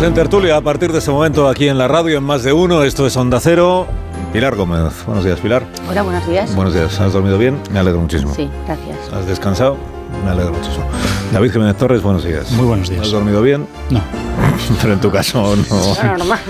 Estamos en tertulia a partir de este momento aquí en la radio en más de uno. Esto es Onda Cero. Pilar Gómez. Buenos días, Pilar. Hola, buenos días. Buenos días. ¿Has dormido bien? Me alegro muchísimo. Sí, gracias. ¿Has descansado? Me alegro muchísimo. David Jiménez Torres, buenos días. Muy buenos días. ¿Has dormido bien? No. Pero en tu caso no. normal.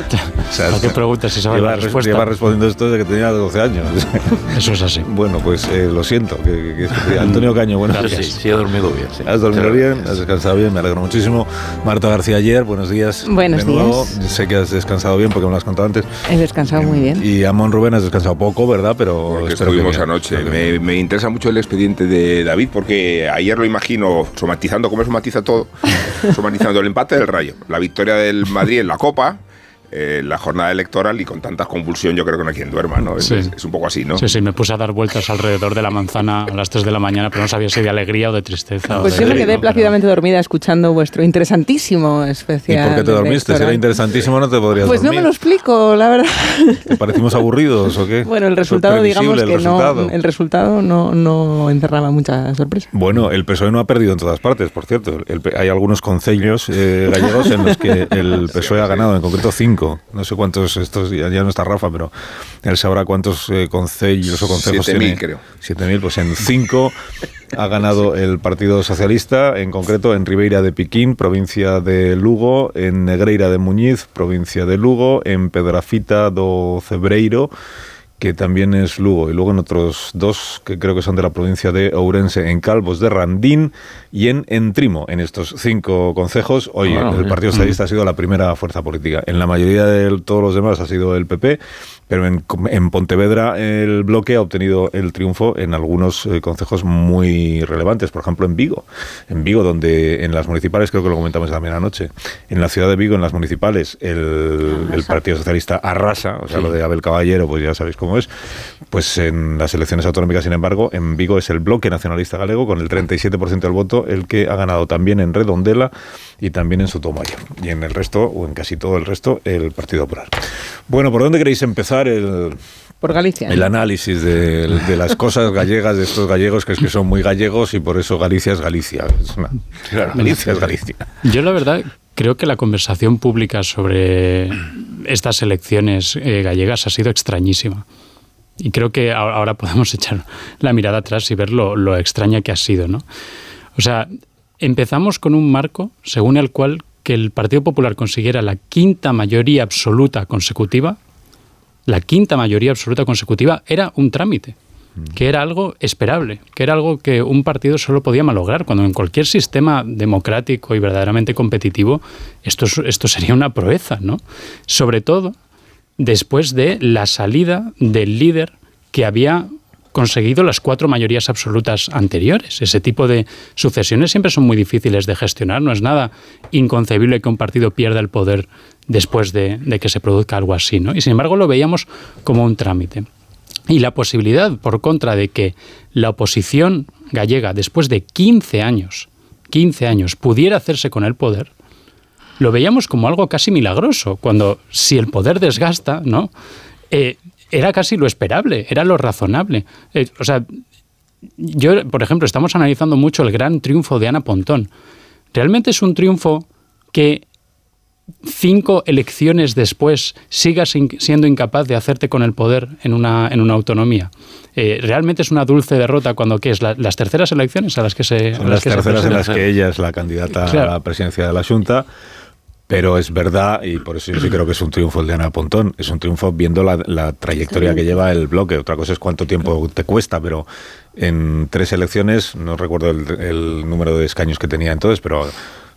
O sea, ¿Para qué preguntas si sabes la llevas, respuesta? llevas respondiendo esto desde que tenía 12 años. Eso es así. bueno, pues eh, lo siento. Que, que- Antonio Caño, buenos Sí, días. sí, he dormido bien. sí. ¿Has dormido Sí, bien? sí. ¿Has descansado bien? Me alegro muchísimo. Marta García ayer, buenos días. Buenos de nuevo. días. Sé que has descansado bien porque me lo has contado antes. He descansado muy bien. Y Amón Rubén has descansado poco, ¿verdad? Pero Porque que estuvimos bien. anoche. Que Me, me interesa mucho el expediente de David porque ayer lo imagino somatizando, como somatiza todo, somatizando el empate del Rayo, la victoria del Madrid en la Copa, eh, la jornada electoral y con tanta convulsión yo creo que no hay quien duerma, ¿no? Es, Sí. es- es un poco así, ¿no? Sí, sí, me puse a dar vueltas alrededor de la manzana a las 3 de la mañana, pero no sabía si de alegría o de tristeza. Pues de- yo me quedé no, plácidamente dormida escuchando vuestro interesantísimo ¿Y especial. por qué te dormiste? Si era interesantísimo, no te podrías Pues no dormir. me lo explico, la verdad. ¿Te parecimos aburridos o qué? Bueno, el resultado, digamos previsible que el resultado. no, el resultado no, no encerraba mucha sorpresa. Bueno, el PSOE no ha perdido en todas partes, por cierto. El hay algunos concellos eh, gallegos en los que el PSOE ha ganado, en concreto No sé cuántos estos, ya, ya no está Rafa, pero él sabrá cuántos eh, concellos o concejos 7.000 tiene. creo. 7.000, pues en cinco ha ganado el Partido Socialista, en concreto en Ribeira de Piquín, provincia de Lugo, en Negreira de Muñiz, provincia de Lugo, en Pedrafita do Cebreiro, que también es Lugo, y luego en otros dos que creo que son de la provincia de Ourense, en Calvos de Randín y en Entrimo. En estos cinco concejos, oye, Ah, el. Partido Socialista ha sido la primera fuerza política. En la mayoría de todos los demás ha sido el PP, pero en, en Pontevedra el bloque ha obtenido el triunfo en algunos eh, concejos muy relevantes, por ejemplo en Vigo. En Vigo, donde en las municipales, creo que lo comentamos también anoche, en la ciudad de Vigo, en las municipales, el, el Partido Socialista arrasa, o sea, lo de Abel Caballero, pues ya sabéis cómo es. Pues en las elecciones autonómicas, sin embargo, en Vigo es el bloque nacionalista galego, con el 37% del voto, el que ha ganado también en Redondela y también en Sotomayor. Y en el resto, o en casi todo el resto, el Partido Popular. Bueno, ¿por dónde queréis empezar el, Por Galicia. el análisis de, de las cosas gallegas de estos gallegos que es que son muy gallegos y por eso Galicia es Galicia. Es una- Galicia es Galicia. Yo la verdad creo que la conversación pública sobre estas elecciones eh, gallegas ha sido extrañísima. Y creo que ahora podemos echar la mirada atrás y ver lo, lo extraña que ha sido, ¿no? O sea, empezamos con un marco según el cual que el Partido Popular consiguiera la quinta mayoría absoluta consecutiva, la quinta mayoría absoluta consecutiva era un trámite, que era algo esperable, que era algo que un partido solo podía malograr, cuando en cualquier sistema democrático y verdaderamente competitivo esto, es- esto sería una proeza, ¿no? Sobre todo después de la salida del líder que había conseguido las cuatro mayorías absolutas anteriores. Ese tipo de sucesiones siempre son muy difíciles de gestionar. No es nada inconcebible que un partido pierda el poder después de, que se produzca algo así. ¿no? Y sin embargo lo veíamos como un trámite. Y la posibilidad, por contra, de que la oposición gallega, después de 15 años, 15 años, pudiera hacerse con el poder, lo veíamos como algo casi milagroso, cuando si el poder desgasta, ¿no? Eh, era casi lo esperable, era lo razonable. Eh, o sea, yo, por ejemplo, estamos analizando mucho el gran triunfo de Ana Pontón. ¿Realmente es un triunfo que cinco elecciones después sigas siendo incapaz de hacerte con el poder en una, en una autonomía? Eh, ¿Realmente es una dulce derrota cuando qué es? La- las terceras elecciones a las que se... Son las que se terceras en las que ella es la candidata Claro. a la presidencia de la Junta. Pero es verdad, y por eso yo sí creo que es un triunfo el de Ana Pontón, es un triunfo viendo la, la trayectoria que lleva el bloque. Otra cosa es cuánto tiempo te cuesta, pero en tres elecciones, no recuerdo el, el número de escaños que tenía entonces, pero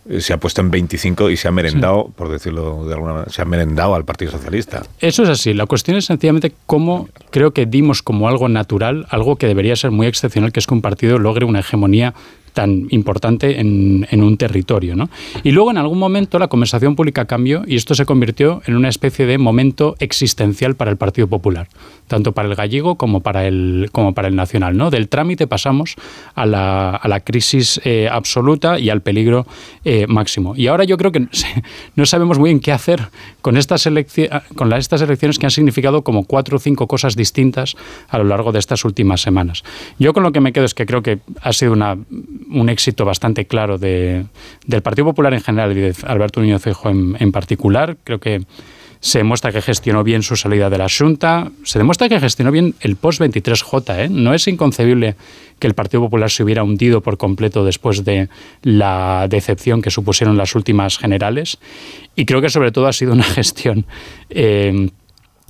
eh, se ha puesto en 25 y se ha merendado, por decirlo de alguna manera, se ha merendado al Partido Socialista. Eso es así. La cuestión es sencillamente cómo creo que dimos como algo natural, algo que debería ser muy excepcional, que es que un partido logre una hegemonía tan importante en, un territorio. ¿no? Y luego en algún momento la conversación pública cambió y esto se convirtió en una especie de momento existencial para el Partido Popular, tanto para el gallego como para el, como para el nacional. ¿no? Del trámite pasamos a la, a la crisis eh, absoluta y al peligro eh, máximo. Y ahora yo creo que no sabemos muy bien qué hacer con estas, con la- estas elecciones que han significado como cuatro o cinco cosas distintas a lo largo de estas últimas semanas. Yo con lo que me quedo es que creo que ha sido una un éxito bastante claro de, del Partido Popular en general y de Alberto Núñez Feijóo en, en particular. Creo que se demuestra que gestionó bien su salida de la Junta, se demuestra que gestionó bien el post-23J. ¿eh? No es inconcebible que el Partido Popular se hubiera hundido por completo después de la decepción que supusieron las últimas generales. Y creo que sobre todo ha sido una gestión... Eh,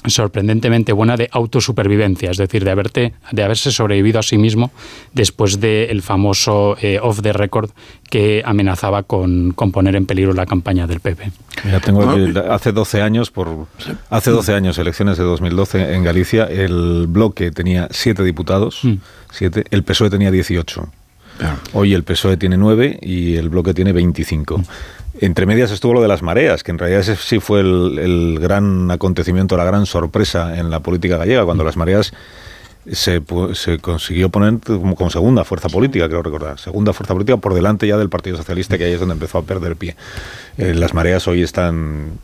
sorprendentemente buena de autosupervivencia, es decir, de, haberte, de haberse sobrevivido a sí mismo después del famoso eh, off the record que amenazaba con, con, poner en peligro la campaña del PP. Mira, tengo aquí, hace 12 años, por hace 12 años, elecciones de 2012 en Galicia, el bloque tenía 7 diputados, mm. siete, el PSOE tenía 18. Hoy el PSOE tiene 9 y el bloque tiene 25. Entre medias estuvo lo de las mareas, que en realidad ese sí fue el, gran acontecimiento, la gran sorpresa en la política gallega, cuando las mareas se, consiguió poner como, segunda fuerza política, creo recordar, segunda fuerza política por delante ya del Partido Socialista, que ahí es donde empezó a perder pie. Eh, las mareas hoy están,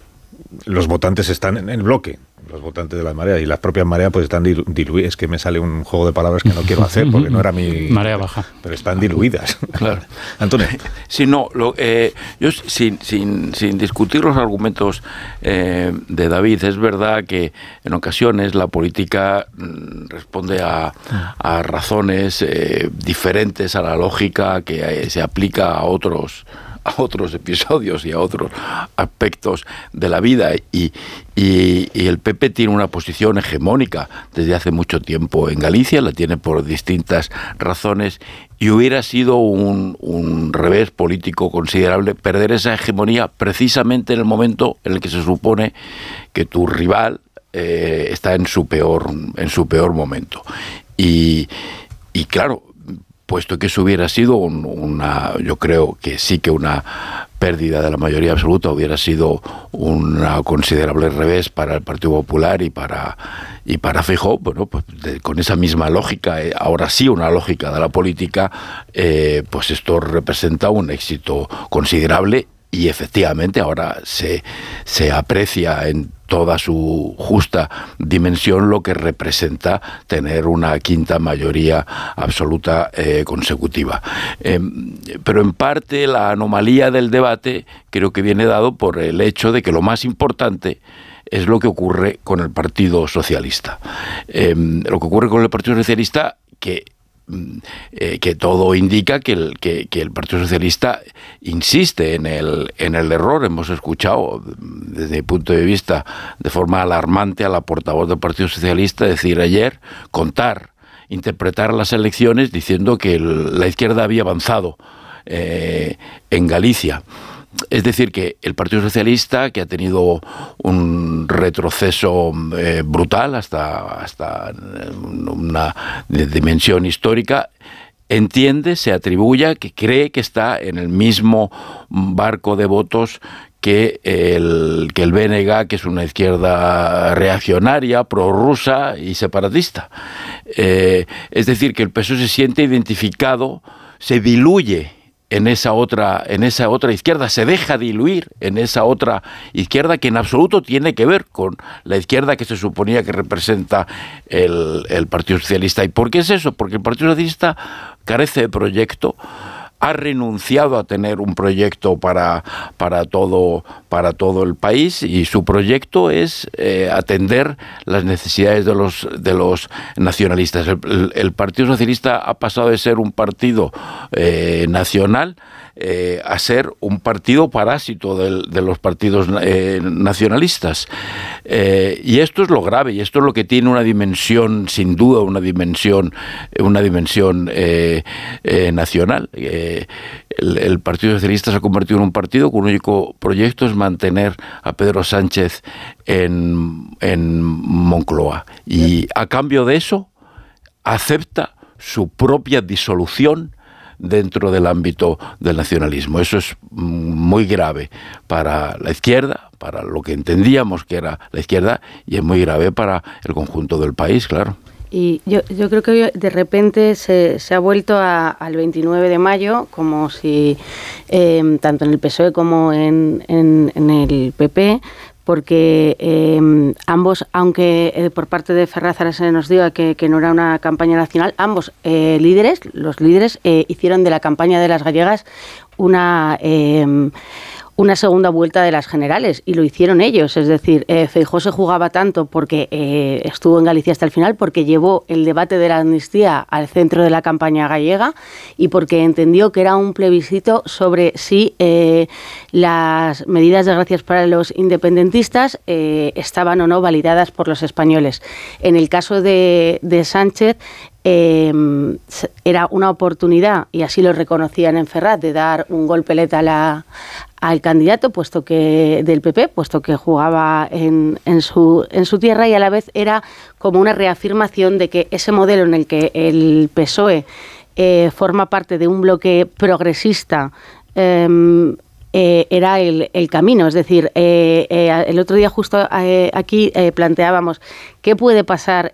los votantes están en el bloque, los votantes de las mareas y las propias mareas pues están diluidas. Es que me sale un juego de palabras que no quiero hacer porque no era mi... Marea baja. Pero están diluidas. Claro. Antonio. Sí, no, lo, eh, yo sin, sin, sin, discutir los argumentos eh, de David, es verdad que en ocasiones la política mm, responde a, a razones eh, diferentes a la lógica que se aplica a otros a otros episodios y a otros aspectos de la vida. Y, el PP tiene una posición hegemónica desde hace mucho tiempo en Galicia, la tiene por distintas razones y hubiera sido un, revés político considerable perder esa hegemonía precisamente en el momento en el que se supone que tu rival eh, está en su peor en su peor momento. Y, y claro puesto que eso hubiera sido una, yo creo que sí que una pérdida de la mayoría absoluta hubiera sido un considerable revés para el Partido Popular y para y para Feijóo, bueno, pues con esa misma lógica, eh, ahora sí una lógica de la política, eh, pues esto representa un éxito considerable y efectivamente ahora se, se aprecia en toda su justa dimensión lo que representa tener una quinta mayoría absoluta eh, consecutiva. Em, pero en parte la anomalía del debate creo que viene dado por el hecho de que lo más importante es lo que ocurre con el Partido Socialista. Em, lo que ocurre con el Partido Socialista que eh, que todo indica que el, que, el, Partido Socialista insiste en el, en el error. Hemos escuchado, desde mi punto de vista, de forma alarmante a la portavoz del Partido Socialista decir ayer, contar, interpretar las elecciones diciendo que la izquierda había avanzado eh, en Galicia. Es decir, que el Partido Socialista, que ha tenido un retroceso eh, brutal hasta, hasta una dimensión histórica, entiende, se atribuye, que cree que está en el mismo barco de votos que el, que el BNG, que es una izquierda reaccionaria, prorrusa y separatista. Eh, es decir, que el PSOE se siente identificado, se diluye en esa otra en esa otra izquierda se deja diluir en esa otra izquierda que en absoluto tiene que ver con la izquierda que se suponía que representa el, el Partido Socialista. Y por qué es eso porque el Partido Socialista carece de proyecto ha renunciado a tener un proyecto para, para, todo, para todo el país y su proyecto es eh, atender las necesidades de los, de los nacionalistas. El, Partido Socialista ha pasado de ser un partido eh, nacional eh, a ser un partido parásito de, los partidos eh, nacionalistas. Eh, y esto es lo grave, y esto es lo que tiene una dimensión, sin duda, una dimensión, una dimensión nacional. El, Partido Socialista se ha convertido en un partido cuyo único proyecto es mantener a Pedro Sánchez en, en Moncloa. Y a cambio de eso, acepta su propia disolución dentro del ámbito del nacionalismo. Eso es muy grave para la izquierda, para lo que entendíamos que era la izquierda, y es muy grave para el conjunto del país, claro. Y yo, creo que de repente se, ha vuelto al 29 de mayo, como si, eh, tanto en el PSOE como en el PP, porque eh, ambos, aunque eh, por parte de Ferraz se nos diga que, no era una campaña nacional, ambos eh, líderes, los líderes, eh, hicieron de la campaña de las gallegas una eh, una segunda vuelta de las generales y lo hicieron ellos. Es decir, eh, Feijó se jugaba tanto porque eh, estuvo en Galicia hasta el final, porque llevó el debate de la amnistía al centro de la campaña gallega y porque entendió que era un plebiscito sobre si eh, las medidas de gracias para los independentistas estaban o no validadas por los españoles. En el caso de, de Sánchez, era una oportunidad, y así lo reconocían en Ferraz, de dar un golpelete a la, al candidato puesto que del PP, puesto que jugaba en, en, su, en su tierra y a la vez era como una reafirmación de que ese modelo en el que el PSOE eh, forma parte de un bloque progresista eh, eh, era el, el, camino. Es decir, eh, el otro día justo aquí planteábamos qué puede pasar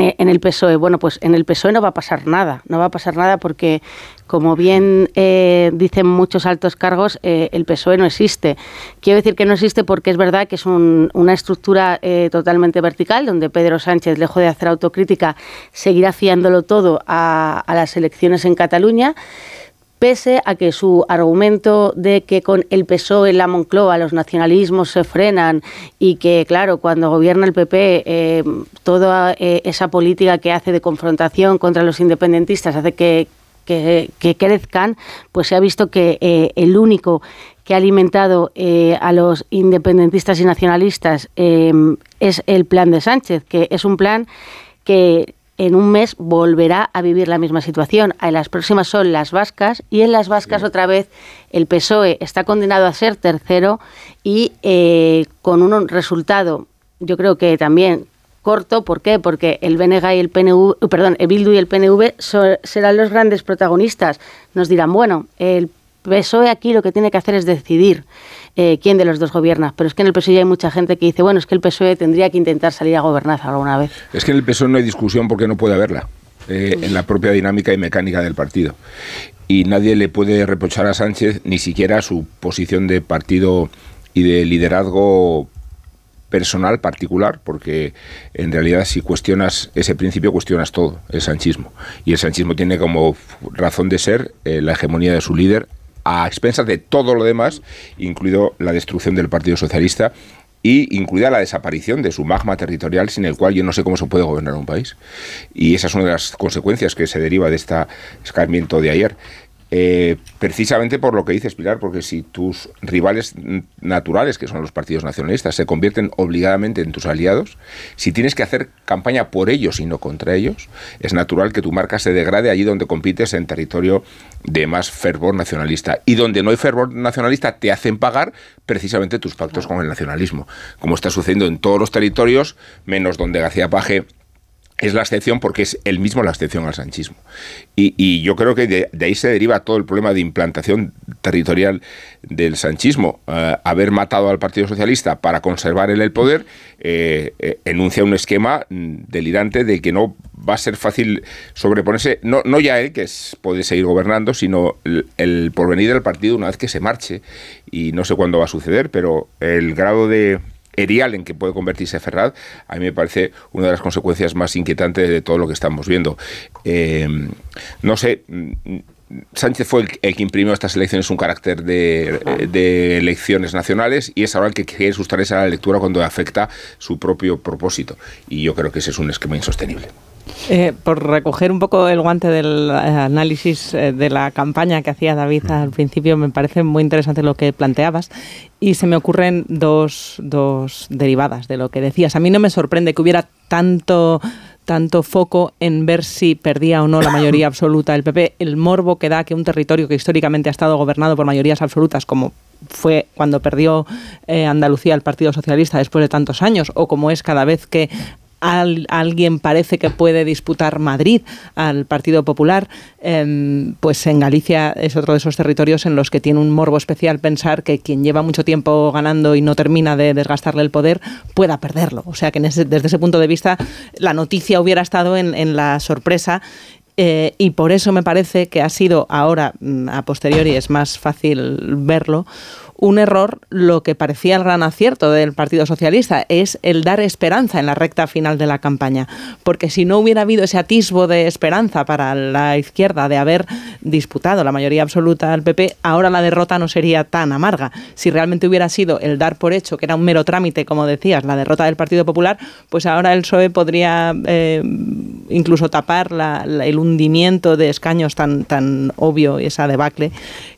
en el PSOE. Bueno, pues en el PSOE no va a pasar nada, no va a pasar nada porque, como bien eh, dicen muchos altos cargos, eh, el PSOE no existe. Quiero decir que no existe porque es verdad que es un, una estructura eh, totalmente vertical, donde Pedro Sánchez, lejos de hacer autocrítica, seguirá fiándolo todo a, a las elecciones en Cataluña pese a que su argumento de que con el PSOE en la Moncloa los nacionalismos se frenan y que, claro, cuando gobierna el PP, eh, toda eh, esa política que hace de confrontación contra los independentistas hace que, que, que crezcan, pues se ha visto que eh, el único que ha alimentado a los independentistas y nacionalistas es el plan de Sánchez, que es un plan que en un mes volverá a vivir la misma situación. En las próximas son las vascas y en las vascas sí. otra vez el PSOE está condenado a ser tercero y eh, con un resultado, yo creo que también corto. ¿Por qué? Porque el BNG y el PNV, perdón, el Bildu y el PNV so, serán los grandes protagonistas. Nos dirán, bueno, el PSOE aquí lo que tiene que hacer es decidir eh, quién de los dos gobierna. Pero es que en el PSOE ya hay mucha gente que dice, bueno, es que el PSOE tendría que intentar salir a gobernar alguna vez. Es que en el PSOE no hay discusión porque no puede haberla. Eh, en la propia dinámica y mecánica del partido. Y nadie le puede reprochar a Sánchez ni siquiera su posición de partido y de liderazgo personal particular, porque en realidad si cuestionas ese principio, cuestionas todo, el sanchismo. Y el sanchismo tiene como razón de ser eh, la hegemonía de su líder a expensas de todo lo demás, incluido la destrucción del Partido Socialista y incluida la desaparición de su magma territorial sin el cual yo no sé cómo se puede gobernar un país. Y esa es una de las consecuencias que se deriva de este escarmiento de ayer. Eh, precisamente por lo que dices, Pilar, porque si tus rivales naturales, que son los partidos nacionalistas, se convierten obligadamente en tus aliados, si tienes que hacer campaña por ellos y no contra ellos, es natural que tu marca se degrade allí donde compites en territorio de más fervor nacionalista. Y donde no hay fervor nacionalista, te hacen pagar precisamente tus pactos con el nacionalismo, como está sucediendo en todos los territorios, menos donde García Paje es la excepción porque es el mismo la excepción al sanchismo. Y, y yo creo que de, ahí se deriva todo el problema de implantación territorial del sanchismo. Uh, haber matado al Partido Socialista para conservar el, el poder eh, eh, enuncia un esquema delirante de que no va a ser fácil sobreponerse, no, no ya él, que puede seguir gobernando, sino el, el porvenir del partido una vez que se marche. Y no sé cuándo va a suceder, pero el grado de erial en que puede convertirse Ferraz, a mí me parece una de las consecuencias más inquietantes de todo lo que estamos viendo. Eh, no sé. Sánchez fue el, que imprimió estas elecciones un carácter de, de, elecciones nacionales y es ahora el que quiere sustraerse a la lectura cuando afecta su propio propósito. Y yo creo que ese es un esquema insostenible. Eh, por recoger un poco el guante del análisis eh, de la campaña que hacía David al principio, me parece muy interesante lo que planteabas. Y se me ocurren dos, dos derivadas de lo que decías. A mí no me sorprende que hubiera tanto tanto foco en ver si perdía o no la mayoría absoluta del PP, el morbo que da que un territorio que históricamente ha estado gobernado por mayorías absolutas, como fue cuando perdió eh, Andalucía el Partido Socialista después de tantos años, o como es cada vez que al, alguien parece que puede disputar Madrid al Partido Popular, eh, pues en Galicia es otro de esos territorios en los que tiene un morbo especial pensar que quien lleva mucho tiempo ganando y no termina de desgastarle el poder pueda perderlo. O sea que desde ese punto de vista la noticia hubiera estado en, en la sorpresa eh, y por eso me parece que ha sido ahora, mm, a posteriori, es más fácil verlo, un error lo que parecía el gran acierto del Partido Socialista, es el dar esperanza en la recta final de la campaña. Porque si no hubiera habido ese atisbo de esperanza para la izquierda de haber disputado la mayoría absoluta al PP, ahora la derrota no sería tan amarga. Si realmente hubiera sido el dar por hecho, que era un mero trámite, como decías, la derrota del Partido Popular, pues ahora el PSOE podría eh, incluso tapar el hundimiento de escaños tan, tan obvio, esa debacle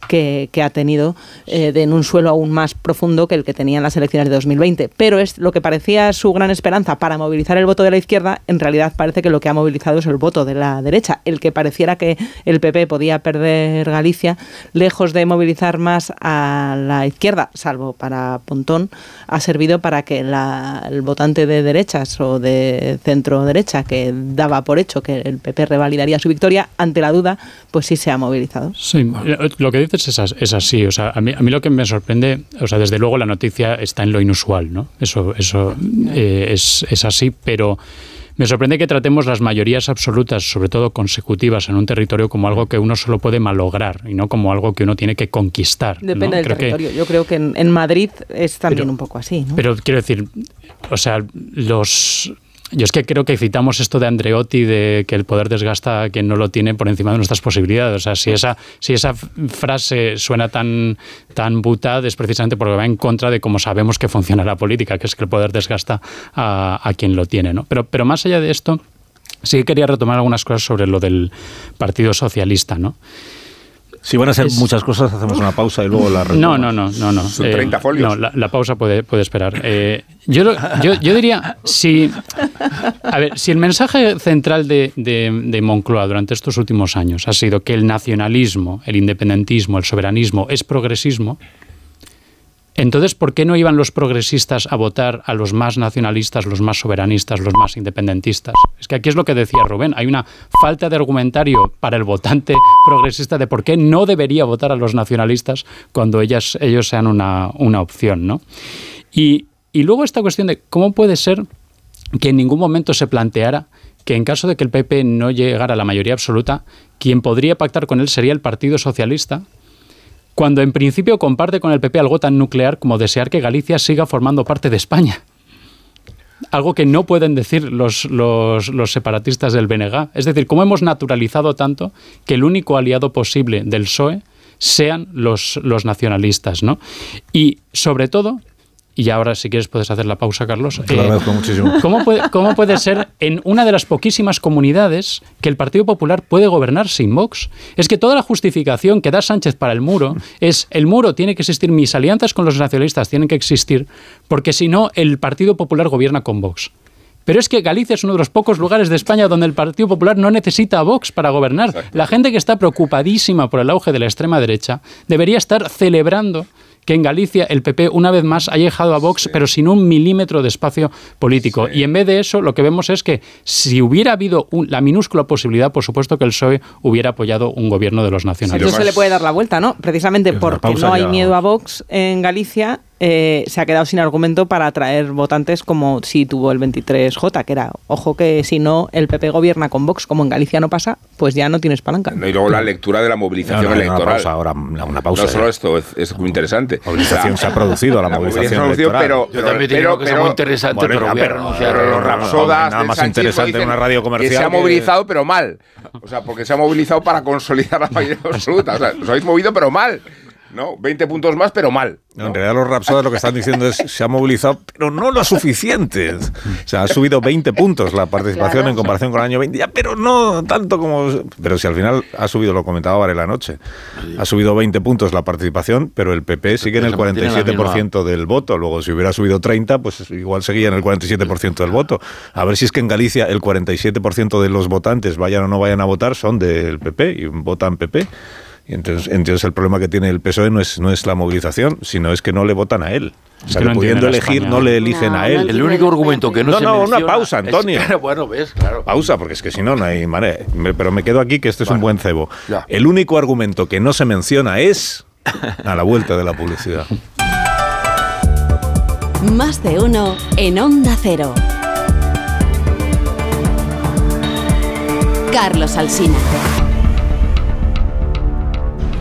que, ha tenido eh, en un suelo aún más profundo que el que tenía en las elecciones de 2020. Pero es lo que parecía su gran esperanza para movilizar el voto de la izquierda, en realidad parece que lo que ha movilizado es el voto de la derecha. El que pareciera que el PP podía perder Galicia, lejos de movilizar más a la izquierda, salvo para Pontón, ha servido para que el votante de derechas o de centro derecha, que daba por hecho que el PP revalidaría su victoria, ante la duda, pues sí se ha movilizado. Sí, lo que dices es, así. O sea, a mí lo que me sorprende, o sea, desde luego la noticia está en lo inusual, ¿no? Eso, eso eh, es, es así, pero me sorprende que tratemos las mayorías absolutas, sobre todo consecutivas, en un territorio como algo que uno solo puede malograr y no como algo que uno tiene que conquistar. Depende del territorio. Yo creo que en, Madrid es también un poco así. ¿no? Pero quiero decir, o sea, los yo es que creo que citamos esto de Andreotti, de que el poder desgasta a quien no lo tiene por encima de nuestras posibilidades. O sea, si esa, si esa frase suena tan, tan buta, es precisamente porque va en contra de cómo sabemos que funciona la política, que es que el poder desgasta a, a quien lo tiene. ¿no? Pero, pero más allá de esto, sí quería retomar algunas cosas sobre lo del Partido Socialista. ¿no? Si van a ser muchas cosas, hacemos una pausa y luego la No, no, no, no. no. Son 30 eh, folios. No, la, pausa puede, puede esperar. Eh, yo, yo, diría, si, a ver, si el mensaje central de, de, de, Moncloa durante estos últimos años ha sido que el nacionalismo, el independentismo, el soberanismo es progresismo, entonces, ¿por qué no iban los progresistas a votar a los más nacionalistas, los más soberanistas, los más independentistas? Es que aquí es lo que decía Rubén, hay una falta de argumentario para el votante progresista de por qué no debería votar a los nacionalistas cuando ellos sean una, opción, ¿no? Y, y luego esta cuestión de cómo puede ser que en ningún momento se planteara que en caso de que el PP no llegara a la mayoría absoluta, quien podría pactar con él sería el Partido Socialista, cuando en principio comparte con el PP algo tan nuclear como desear que Galicia siga formando parte de España. Algo que no pueden decir los, los, separatistas del BNG. Es decir, cómo hemos naturalizado tanto que el único aliado posible del PSOE sean los, los nacionalistas. ¿no? Y sobre todo, y ahora, si quieres, puedes hacer la pausa, Carlos. Te lo eh, agradezco muchísimo. ¿cómo puede, ¿Cómo puede ser en una de las poquísimas comunidades que el Partido Popular puede gobernar sin Vox? Es que toda la justificación que da Sánchez para el muro es el muro tiene que existir, mis alianzas con los nacionalistas tienen que existir, porque si no, el Partido Popular gobierna con Vox. Pero es que Galicia es uno de los pocos lugares de España donde el Partido Popular no necesita a Vox para gobernar. La gente que está preocupadísima por el auge de la extrema derecha debería estar celebrando que en Galicia el PP una vez más ha llegado a Vox, pero sin un milímetro de espacio político. Y en vez de eso, lo que vemos es que si hubiera habido la minúscula posibilidad, por supuesto que el PSOE hubiera apoyado un gobierno de los nacionalistas. Eso se le puede dar la vuelta, ¿no? Precisamente porque no hay miedo a Vox en Galicia, eh, se ha quedado sin argumento para atraer votantes como si tuvo el 23J, que era, ojo que si no el PP gobierna con Vox, como en Galicia no pasa, pues ya no tienes palanca. y luego la lectura de la movilización electoral. Una pausa, ahora una pausa. No solo esto, es, muy interesante. La movilización se ha producido, la, movilización, electoral. Pero, Yo también pero, que es muy interesante, pero voy a a los rapsodas. Nada más interesante en una radio comercial. Que se ha movilizado, pero mal. O sea, porque se ha movilizado para consolidar la mayoría absoluta. O sea, os habéis movido, pero mal. ¿No? 20 puntos más, pero mal. En realidad los Rapsodas lo que están diciendo es se ha movilizado, pero no lo suficiente. O sea, ha subido 20 puntos la participación en comparación con el año 20, ya, pero no tanto como... Pero si al final ha subido, lo comentaba Varela anoche, ha subido 20 puntos la participación, pero el PP sigue en el 47% del voto. Luego, si hubiera subido 30, pues igual seguía en el 47% del voto. A ver si es que en Galicia el 47% de los votantes, vayan o no vayan a votar, son del PP y votan PP. Y entonces, entonces el problema que tiene el PSOE no es, no es la movilización, sino es que no le votan a él. O sea, pudiendo elegir, no le eligen a él. el único argumento que no, no se No, una pausa, Antonio. bueno, ves, claro. Pausa, porque es que si no, no hay manera. Pero me quedo aquí que este es un buen cebo. El único argumento que no se menciona es a la vuelta de la publicidad. Más de uno en Onda Cero. Carlos Alsina.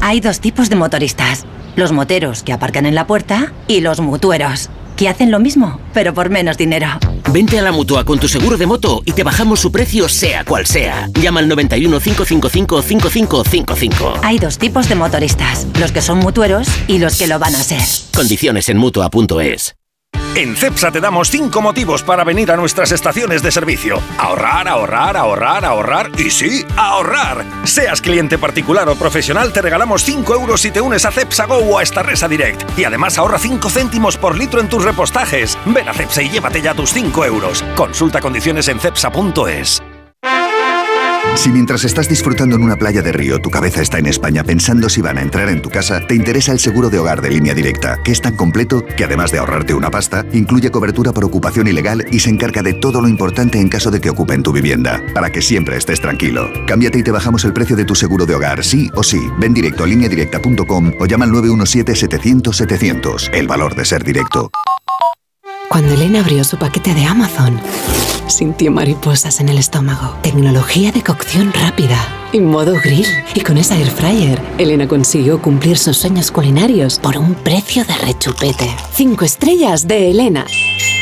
Hay dos tipos de motoristas los moteros que aparcan en la puerta y los mutueros que hacen lo mismo, pero por menos dinero. Vente a la mutua con tu seguro de moto y te bajamos su precio, sea cual sea. Llama al 91 555 5555. Hay dos tipos de motoristas: los que son mutueros y los que lo van a ser. Condiciones en mutua.es. En CEPSA te damos 5 motivos para venir a nuestras estaciones de servicio. Ahorrar, ahorrar, ahorrar, ahorrar y sí, ahorrar. Seas cliente particular o profesional, te regalamos 5 euros si te unes a CEPSA Go o a Resa Direct. Y además ahorra 5 céntimos por litro en tus repostajes. Ven a CEPSA y llévate ya tus 5 euros. Consulta condiciones en cepsa.es. Si mientras estás disfrutando en una playa de río tu cabeza está en España pensando si van a entrar en tu casa, te interesa el seguro de hogar de línea directa, que es tan completo que además de ahorrarte una pasta, incluye cobertura por ocupación ilegal y se encarga de todo lo importante en caso de que ocupen tu vivienda, para que siempre estés tranquilo. Cámbiate y te bajamos el precio de tu seguro de hogar, sí o sí. Ven directo a lineadirecta.com o llama al 917-700-700. El valor de ser directo. Cuando Elena abrió su paquete de Amazon, sintió mariposas en el estómago. Tecnología de cocción rápida y modo grill. Y con esa air fryer, Elena consiguió cumplir sus sueños culinarios por un precio de rechupete. Cinco estrellas de Elena.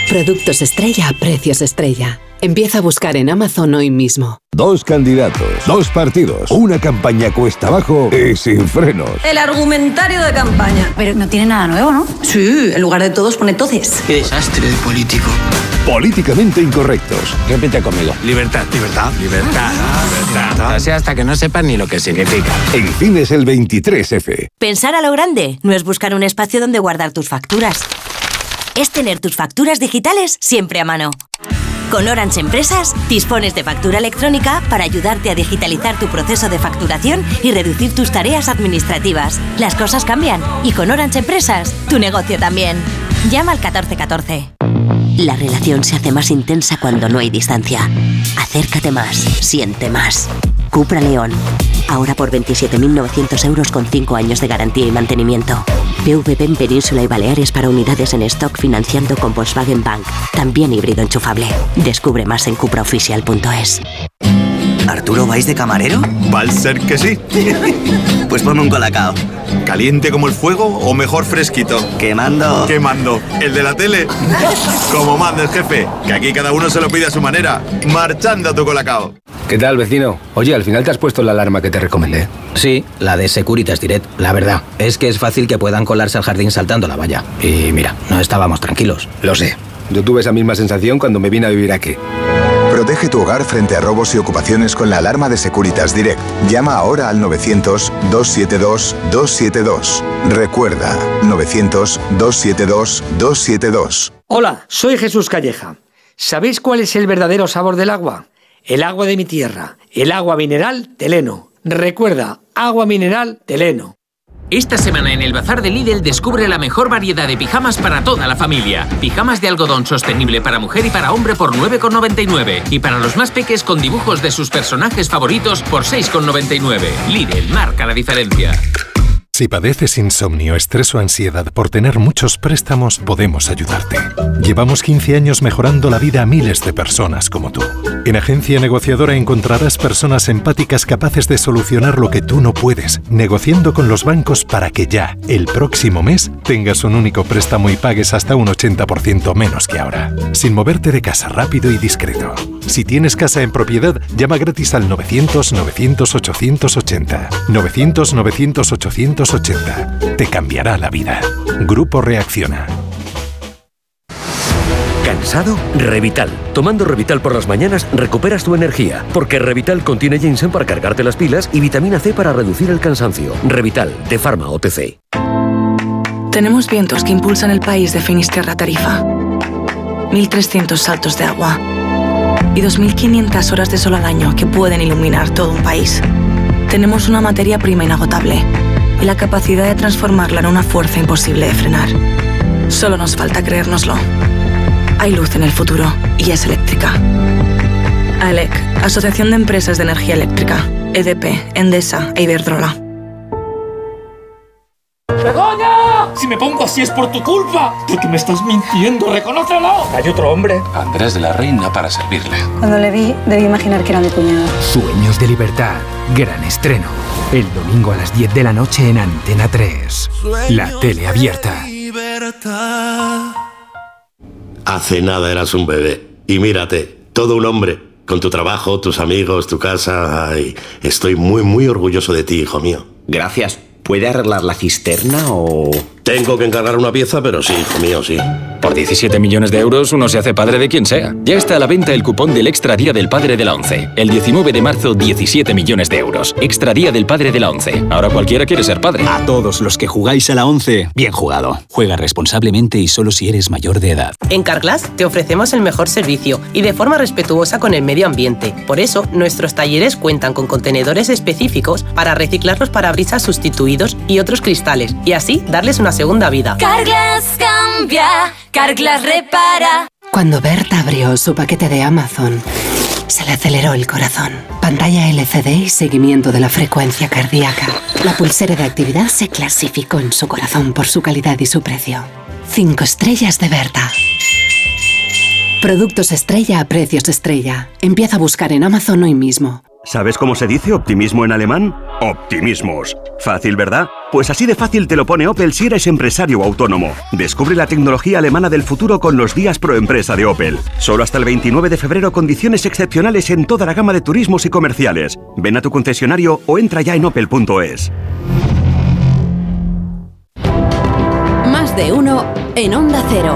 Productos estrella a precios estrella. Empieza a buscar en Amazon hoy mismo. Dos candidatos, dos partidos, una campaña cuesta abajo y sin frenos. El argumentario de campaña. Pero no tiene nada nuevo, ¿no? Sí, en lugar de todos pone todes. Qué desastre de político. Políticamente incorrectos. Repite conmigo. Libertad, libertad, libertad, libertad. O sea, hasta que no sepan ni lo que significa. En cines el 23F. Pensar a lo grande no es buscar un espacio donde guardar tus facturas. Es tener tus facturas digitales siempre a mano. Con Orange Empresas dispones de factura electrónica para ayudarte a digitalizar tu proceso de facturación y reducir tus tareas administrativas. Las cosas cambian y con Orange Empresas tu negocio también. Llama al 1414. La relación se hace más intensa cuando no hay distancia. Acércate más, siente más. Cupra León. Ahora por 27.900 euros con 5 años de garantía y mantenimiento. PVP en Península y Baleares para unidades en stock financiando con Volkswagen Bank. También híbrido enchufable. Descubre más en cupraoficial.es. ¿Arturo vais de camarero? Va a ser que sí. pues ponme un colacao. ¿Caliente como el fuego o mejor fresquito? Quemando. Quemando. ¿El de la tele? como manda el jefe, que aquí cada uno se lo pide a su manera. Marchando a tu colacao. ¿Qué tal, vecino? Oye, al final te has puesto la alarma que te recomendé. Sí, la de Securitas Direct. La verdad, es que es fácil que puedan colarse al jardín saltando la valla. Y mira, no estábamos tranquilos. Lo sé. Yo tuve esa misma sensación cuando me vine a vivir aquí. Protege tu hogar frente a robos y ocupaciones con la alarma de Securitas Direct. Llama ahora al 900-272-272. Recuerda, 900-272-272. Hola, soy Jesús Calleja. ¿Sabéis cuál es el verdadero sabor del agua? El agua de mi tierra, el agua mineral Teleno. Recuerda, agua mineral Teleno. Esta semana en el Bazar de Lidl descubre la mejor variedad de pijamas para toda la familia. Pijamas de algodón sostenible para mujer y para hombre por 9,99. Y para los más peques con dibujos de sus personajes favoritos por 6,99. Lidl marca la diferencia. Si padeces insomnio, estrés o ansiedad por tener muchos préstamos, podemos ayudarte. Llevamos 15 años mejorando la vida a miles de personas como tú. En Agencia Negociadora encontrarás personas empáticas capaces de solucionar lo que tú no puedes, negociando con los bancos para que ya, el próximo mes, tengas un único préstamo y pagues hasta un 80% menos que ahora. Sin moverte de casa rápido y discreto. Si tienes casa en propiedad, llama gratis al 900-900-880. 900-900-880 te cambiará la vida. Grupo Reacciona. ¿Cansado? Revital. Tomando Revital por las mañanas recuperas tu energía, porque Revital contiene ginseng para cargarte las pilas y vitamina C para reducir el cansancio. Revital, de Pharma OTC. Tenemos vientos que impulsan el país de Finisterra Tarifa. 1.300 saltos de agua. Y 2.500 horas de sol al año que pueden iluminar todo un país. Tenemos una materia prima inagotable y la capacidad de transformarla en una fuerza imposible de frenar. Solo nos falta creérnoslo. Hay luz en el futuro y es eléctrica. AELEC, Asociación de Empresas de Energía Eléctrica, EDP, Endesa e Iberdrola. Si me pongo así es por tu culpa. Porque me estás mintiendo, reconócelo. Hay otro hombre. Andrés de la Reina para servirle. Cuando le vi, debí imaginar que era mi cuñado. Sueños de libertad. Gran estreno. El domingo a las 10 de la noche en Antena 3. La tele abierta. Hace nada eras un bebé. Y mírate, todo un hombre. Con tu trabajo, tus amigos, tu casa. Ay, estoy muy, muy orgulloso de ti, hijo mío. Gracias. ¿Puede arreglar la cisterna o...? Tengo que encargar una pieza, pero sí, hijo mío, sí. Por 17 millones de euros uno se hace padre de quien sea. Ya está a la venta el cupón del Extra Día del Padre de la ONCE. El 19 de marzo, 17 millones de euros. Extra Día del Padre de la ONCE. Ahora cualquiera quiere ser padre. A todos los que jugáis a la ONCE, bien jugado. Juega responsablemente y solo si eres mayor de edad. En Carglass te ofrecemos el mejor servicio y de forma respetuosa con el medio ambiente. Por eso, nuestros talleres cuentan con contenedores específicos para reciclar los parabrisas sustituidos y otros cristales y así darles una segunda vida. Carglass cambia, Carglass repara. Cuando Berta abrió su paquete de Amazon, se le aceleró el corazón. Pantalla LCD y seguimiento de la frecuencia cardíaca. La pulsera de actividad se clasificó en su corazón por su calidad y su precio. Cinco estrellas de Berta. Productos estrella a precios estrella. Empieza a buscar en Amazon hoy mismo. ¿Sabes cómo se dice optimismo en alemán? Optimismos. Fácil, ¿verdad? Pues así de fácil te lo pone Opel si eres empresario autónomo. Descubre la tecnología alemana del futuro con los días pro empresa de Opel. Solo hasta el 29 de febrero condiciones excepcionales en toda la gama de turismos y comerciales. Ven a tu concesionario o entra ya en opel.es. Más de uno en Onda Cero.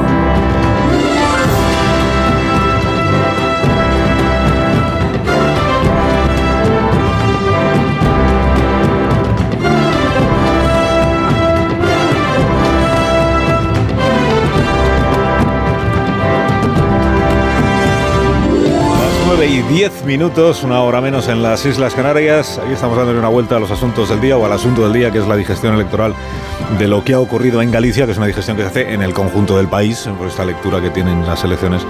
10 minutos, una hora menos en las Islas Canarias. Aquí estamos dándole una vuelta a los asuntos del día o al asunto del día, que es la digestión electoral de lo que ha ocurrido en Galicia, que es una digestión que se hace en el conjunto del país, por esta lectura que tienen las elecciones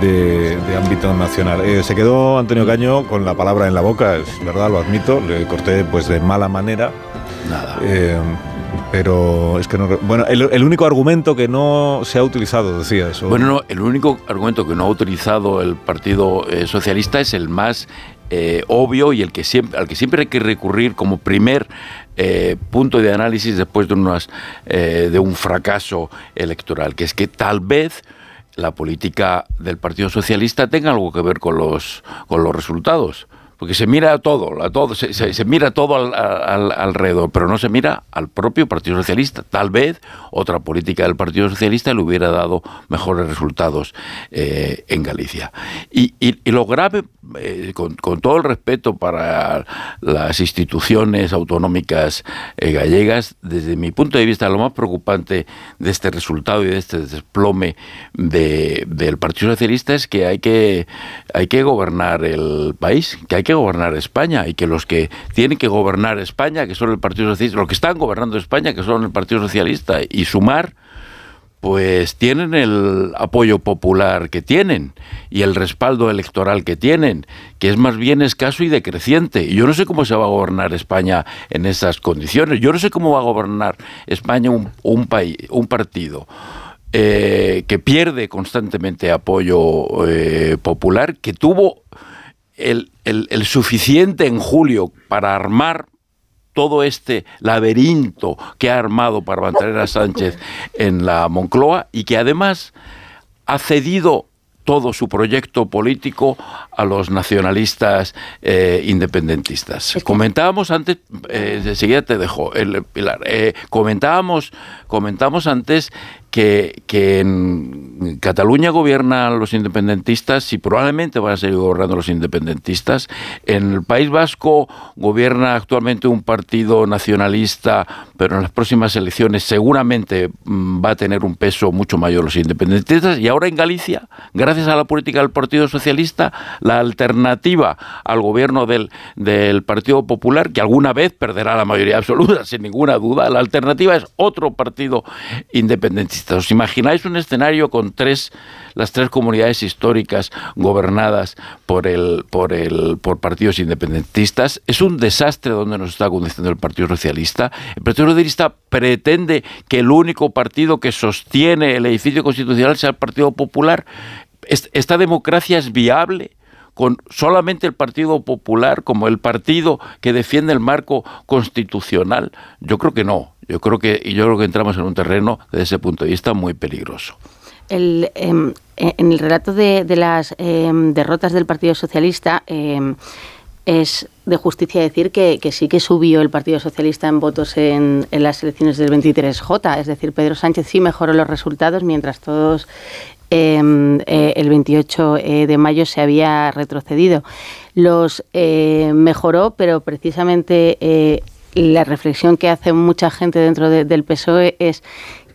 de, de ámbito nacional. Eh, se quedó Antonio Caño con la palabra en la boca, es verdad, lo admito, le corté pues de mala manera. Nada. Eh, pero es que no. Bueno, el, único argumento que no se ha utilizado, decía eso. Bueno, no, el único argumento que no ha utilizado el Partido eh, Socialista es el más eh, obvio y el que siempre, al que siempre hay que recurrir como primer eh, punto de análisis después de, unas, eh, de un fracaso electoral, que es que tal vez la política del Partido Socialista tenga algo que ver con los, con los resultados. Porque se mira a todo, a todo se, se- se mira todo al- al- alrededor, pero no se mira al propio Partido Socialista. Tal vez otra política del Partido Socialista le hubiera dado mejores resultados eh, en Galicia. Y, y- y lo grave, eh, con, todo el respeto para las instituciones autonómicas eh, gallegas, desde mi punto de vista, lo más preocupante de este resultado y de este desplome de- del Partido Socialista es que hay que hay que gobernar el país, que hay que gobernar España y que los que tienen que gobernar España, que son el Partido Socialista, los que están gobernando España, que son el Partido Socialista y sumar pues tienen el apoyo popular que tienen y el respaldo electoral que tienen, que es más bien escaso y decreciente. Yo no sé cómo se va a gobernar España en esas condiciones. Yo no sé cómo va a gobernar España un, un país, un partido eh, que pierde constantemente apoyo eh, popular, que tuvo el, el- el suficiente en julio para armar todo este laberinto que ha armado para mantener a Sánchez en la Moncloa y que además ha cedido todo su proyecto político a los nacionalistas eh, independentistas. Comentábamos antes, eh, enseguida te dejo, el, Pilar, eh, comentábamos, comentábamos antes que, que en Cataluña gobiernan los independentistas y probablemente van a seguir gobernando los independentistas. En el País Vasco gobierna actualmente un partido nacionalista, pero en las próximas elecciones seguramente mm, va a tener un peso mucho mayor los independentistas. Y ahora en Galicia, gracias a la política del Partido Socialista, la alternativa al gobierno del, del Partido Popular, que alguna vez perderá la mayoría absoluta, sin ninguna duda, la alternativa es otro partido independentista. ¿Os imagináis un escenario con tres, las tres comunidades históricas gobernadas por el, por el, por partidos independentistas? Es un desastre donde nos está conduciendo el Partido Socialista. El Partido Socialista pretende que el único partido que sostiene el edificio constitucional sea el Partido Popular. ¿Esta democracia es viable? con solamente el Partido Popular como el partido que defiende el marco constitucional? Yo creo que no. Yo creo que yo creo que entramos en un terreno desde ese punto de vista muy peligroso. Em, en el relato de, las em, derrotas del Partido Socialista em, es de justicia decir que, sí que subió el Partido Socialista en votos en, las elecciones del 23J. Es decir, Pedro Sánchez sí mejoró los resultados mientras todos eh, el 28 eh, de mayo se había retrocedido. Los eh, mejoró, pero precisamente la reflexión que hace mucha gente dentro del PSOE es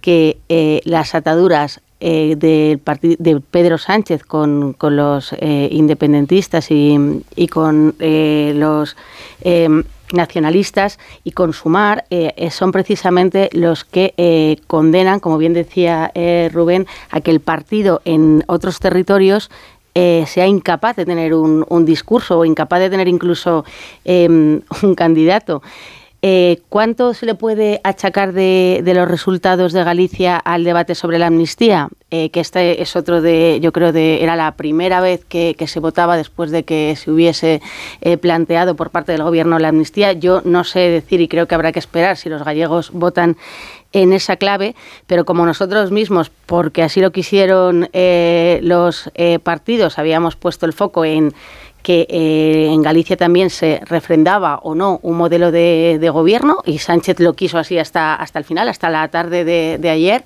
que las ataduras del de Pedro Sánchez con, los independentistas y, y con los em, nacionalistas y consumar eh, eh, son precisamente los que eh, condenan, como bien decía Rubén, a que el partido en otros territorios sea incapaz de tener un, un, discurso o incapaz de tener incluso em, un candidato. Eh, ¿Cuánto se le puede achacar de, los resultados de Galicia al debate sobre la amnistía? Eh, que este es otro de, yo creo, de era la primera vez que, se votaba después de que se hubiese eh, planteado por parte del Gobierno la amnistía. Yo no sé decir y creo que habrá que esperar si los gallegos votan en esa clave, pero como nosotros mismos, porque así lo quisieron los partidos, habíamos puesto el foco en que eh, en Galicia también se refrendaba o no un modelo de, gobierno y Sánchez lo quiso así hasta, hasta el final, hasta la tarde de, ayer,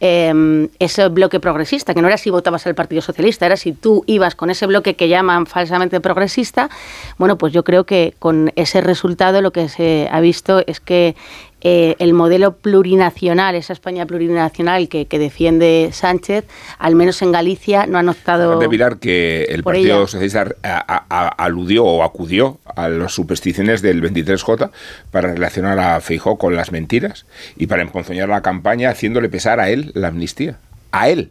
eh, ese bloque progresista, que no era si votabas al Partido Socialista, era si tú ibas con ese bloque que llaman falsamente progresista, bueno, pues yo creo que con ese resultado lo que se ha visto es que eh, el modelo plurinacional, esa España plurinacional que, defiende Sánchez, al menos en Galicia, no han optado. De mirar que el Partido Socialista aludió o acudió a las supersticiones del 23J para relacionar a Feijó con las mentiras y para emponzoñar la campaña haciéndole pesar a él la amnistía a él.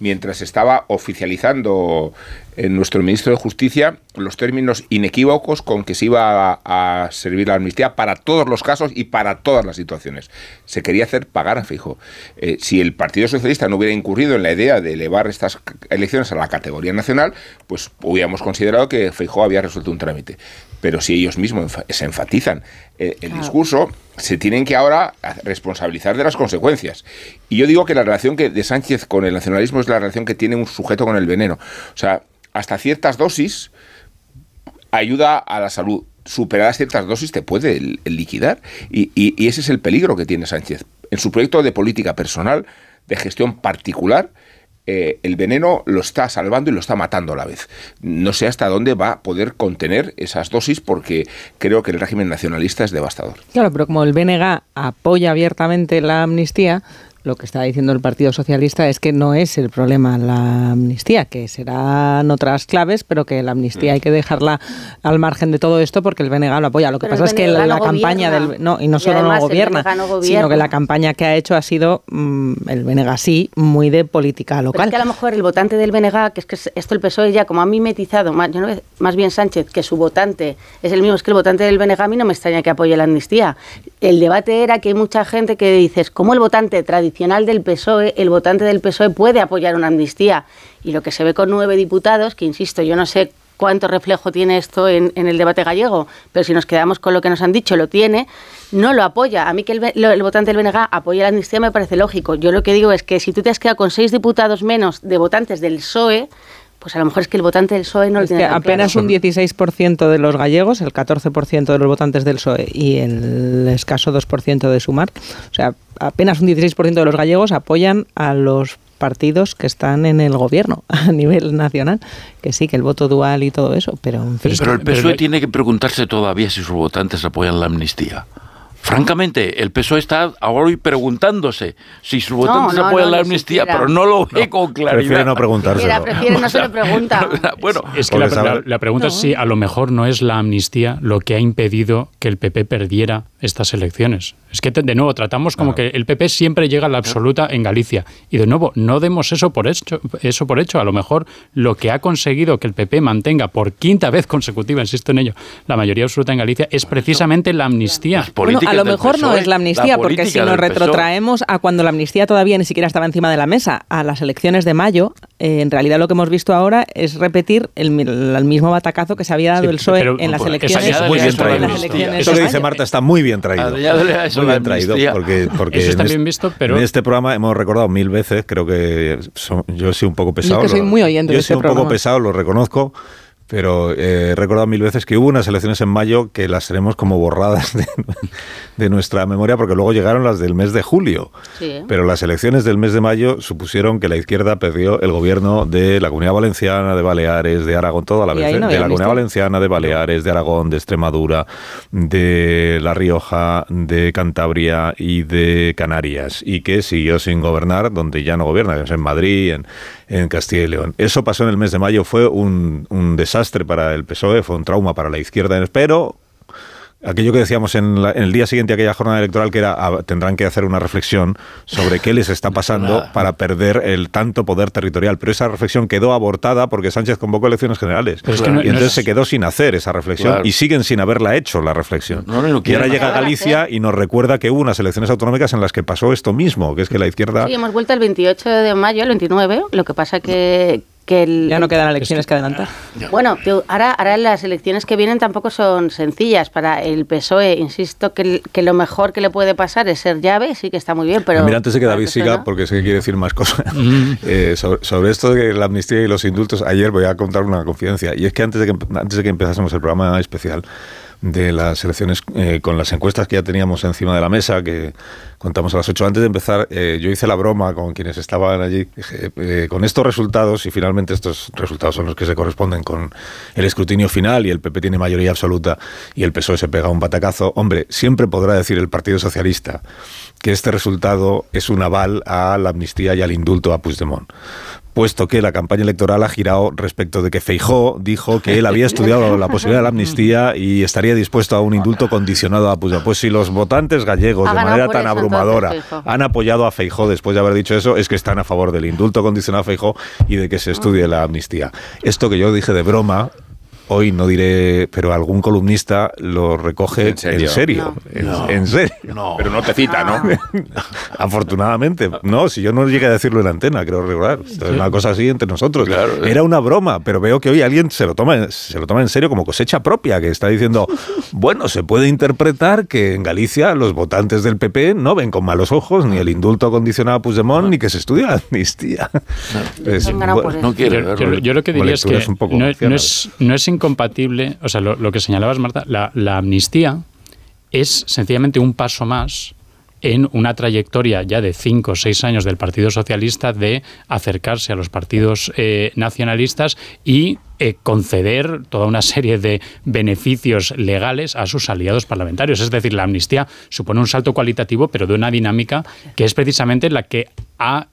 Mientras estaba oficializando en nuestro ministro de Justicia los términos inequívocos con que se iba a, servir la amnistía para todos los casos y para todas las situaciones. Se quería hacer pagar a Fijo. Eh, si el Partido Socialista no hubiera incurrido en la idea de elevar estas elecciones a la categoría nacional, pues hubiéramos considerado que Fijo había resuelto un trámite. Pero si ellos mismos se enfatizan eh, el discurso, se tienen que ahora responsabilizar de las consecuencias. Y yo digo que la relación que de Sánchez con el nacionalismo es la relación que tiene un sujeto con el veneno. O sea, hasta ciertas dosis ayuda a la salud. Superadas ciertas dosis te puede liquidar. Y, y, ese es el peligro que tiene Sánchez. En su proyecto de política personal, de gestión particular, eh, el veneno lo está salvando y lo está matando a la vez. No sé hasta dónde va a poder contener esas dosis porque creo que el régimen nacionalista es devastador. Claro, pero como el BNG apoya abiertamente la amnistía, lo que está diciendo el Partido Socialista es que no es el problema la amnistía, que serán otras claves, pero que la amnistía hay que dejarla al margen de todo esto porque el BNG lo apoya. Lo que pasa es que la, campaña del no y no solo no, gobierna, sino que la campaña que ha hecho ha sido mm, el BNG sí muy de política local. es que a lo mejor el votante del BNG, que es que esto el PSOE ya como ha mimetizado, más, más bien Sánchez, que su votante es el mismo, es que el votante del BNG a mí no me extraña que apoye la amnistía. El debate era que hay mucha gente que dices, ¿cómo el votante tradicional del PSOE, el votante del PSOE puede apoyar una amnistía. Y lo que se ve con nueve diputados, que insisto, yo no sé cuánto reflejo tiene esto en, el debate gallego, pero si nos quedamos con lo que nos han dicho, lo tiene, no lo apoya. A mí que el, votante del BNG apoye la amnistía me parece lógico. Yo lo que digo es que si tú te has quedado con seis diputados menos de votantes del PSOE, pues a lo mejor es que el votante del PSOE no lo tiene. apenas un 16% de los gallegos, el 14% de los votantes del PSOE y el escaso 2% de Sumar, o sea, apenas un 16% de los gallegos apoyan a los partidos que están en el gobierno a nivel nacional, que sí, que el voto dual y todo eso, pero Pero el PSOE tiene que preguntarse todavía si sus votantes apoyan la amnistía. Francamente, el PSOE está ahora hoy preguntándose si sus votantes no, apoyan la amnistía, pero no lo ve con claridad. Prefiere no preguntárselo. Prefiere, no se lo pregunta. bueno, es que la, la, pregunta es si a lo mejor no es la amnistía lo que ha impedido que el PP perdiera estas elecciones. Es que, de nuevo, tratamos como que el PP siempre llega a la absoluta en Galicia. Y de nuevo, no demos eso por hecho. Eso por hecho. A lo mejor lo que ha conseguido que el PP mantenga por quinta vez consecutiva, insisto en ello, la mayoría absoluta en Galicia es precisamente la amnistía. Bueno, a lo mejor no es la amnistía, porque si nos retrotraemos a cuando la amnistía todavía ni siquiera estaba encima de la mesa, a las elecciones de mayo, eh, en realidad lo que hemos visto ahora es repetir el, mismo batacazo que se había dado el PSOE en las elecciones. Eso que dice Marta está muy bien traído. Muy bien traído, porque, porque está bien visto, pero... en este programa hemos recordado mil veces, creo que yo he sido un poco pesado. Yo soy muy oyente yo he sido un poco pesado, lo reconozco pero eh, he recordado mil veces que hubo unas elecciones en mayo que las tenemos como borradas de, nuestra memoria porque luego llegaron las del mes de julio. Pero las elecciones del mes de mayo supusieron que la izquierda perdió el gobierno de la Comunidad Valenciana, de Baleares, de Aragón, toda la vez, de la Comunidad Valenciana, de Baleares, de Aragón, de Extremadura, de La Rioja, de Cantabria y de Canarias. Y que siguió sin gobernar donde ya no gobierna, que es en Madrid, en, en Castilla y León. Eso pasó en el mes de mayo, fue un, un desastre para el PSOE, fue un trauma para la izquierda, pero aquello que decíamos en, el día siguiente a aquella jornada electoral que era ah, tendrán que hacer una reflexión sobre qué les está pasando para perder el tanto poder territorial. Pero esa reflexión quedó abortada porque Sánchez convocó elecciones generales. Y entonces se quedó sin hacer esa reflexión y siguen sin haberla hecho la reflexión. Y ahora llega Galicia y nos recuerda que hubo unas elecciones autonómicas en las que pasó esto mismo que es que la izquierda sí hemos vuelto el 28 de mayo el 29 lo que pasa que ya no quedan elecciones que adelantar. Bueno, ahora, ahora las elecciones que vienen tampoco son sencillas. Para el PSOE, insisto que, que lo mejor que le puede pasar es ser llave, sí que está muy bien, pero... Mira, antes de que David siga, porque sé que quiere decir más cosas, eh, sobre, esto de la amnistía y los indultos, ayer voy a contar una confidencia. Y es que antes de que, antes de que empezásemos el programa especial, de las elecciones eh, con las encuestas que ya teníamos encima de la mesa, que contamos a las 8. Antes de empezar, eh, yo hice la broma con quienes estaban allí. Dije, eh, con estos resultados, y finalmente estos resultados son los que se corresponden con el escrutinio final y el PP tiene mayoría absoluta y el PSOE se pega un patacazo, hombre, siempre podrá decir el Partido Socialista que este resultado es un aval a la amnistía y al indulto a Puigdemont puesto que la campaña electoral ha girado respecto de que Feijó dijo que él había estudiado la posibilidad de la amnistía y estaría dispuesto a un indulto condicionado a Puigdemont. Pues si los votantes gallegos de manera tan abrumadora han apoyado a Feijó después de haber dicho eso, es que están a favor del indulto condicionado a Feijó y de que se estudie la amnistía. Esto que yo dije de broma hoy no diré, pero algún columnista lo recoge en serio. En serio. Pero no te cita, ¿no? Afortunadamente. No, si yo no llegué a decirlo en la antena, creo recordar. Es una cosa así entre nosotros. Era una broma, pero veo que hoy alguien se lo toma, se lo toma en serio como cosecha propia, que está diciendo, bueno, se puede interpretar que en Galicia los votantes del PP no ven con malos ojos ni el indulto condicionado a Puigdemont ni que se estudia la amnistía. no quiero yo, lo que diría es que no, es, no es incompatible, o sea, lo, que señalabas, Marta, la, amnistía es sencillamente un paso más en una trayectoria ya de cinco o seis años del Partido Socialista de acercarse a los partidos eh, nacionalistas y eh, conceder toda una serie de beneficios legales a sus aliados parlamentarios. Es decir, la amnistía supone un salto cualitativo, pero de una dinámica que es precisamente la que ha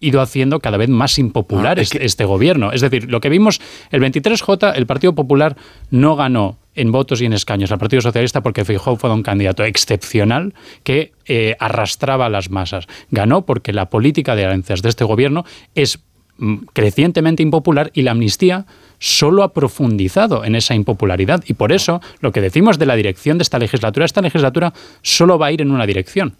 ido haciendo cada vez más impopular ah, este, gobierno. Es decir, lo que vimos, el 23J, el Partido Popular no ganó en votos y en escaños al Partido Socialista porque Feijóo fue un candidato excepcional que eh, arrastraba a las masas. Ganó porque la política de alianzas de este gobierno es mm, crecientemente impopular y la amnistía solo ha profundizado en esa impopularidad. Y por eso lo que decimos de la dirección de esta legislatura, esta legislatura solo va a ir en una dirección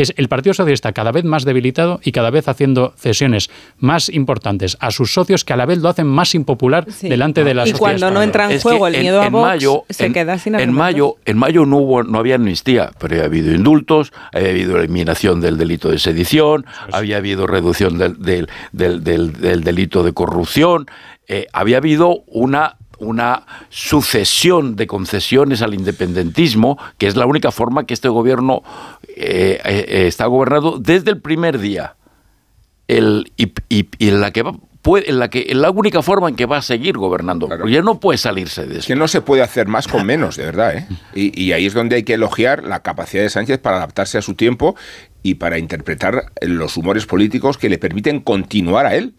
que es el Partido Socialista cada vez más debilitado y cada vez haciendo cesiones más importantes a sus socios que a la vez lo hacen más impopular delante de la y sociedad. Y cuando no entra en juego el miedo a Vox, mayo, se queda sin En mayo, en mayo no, hubo, no había amnistía, pero había habido indultos, había habido eliminación del delito de sedición, había habido reducción del, del, del, delito de corrupción, eh, había habido una una sucesión de concesiones al independentismo, que es la única forma que este gobierno eh, eh, está gobernado desde el primer día. El, y, y, la que va puede, en la que en la única forma en que va a seguir gobernando. ya no puede salirse de eso. que no se puede hacer más con menos, de verdad. ¿eh? Y, y ahí es donde hay que elogiar la capacidad de Sánchez para adaptarse a su tiempo y para interpretar los humores políticos que le permiten continuar a él.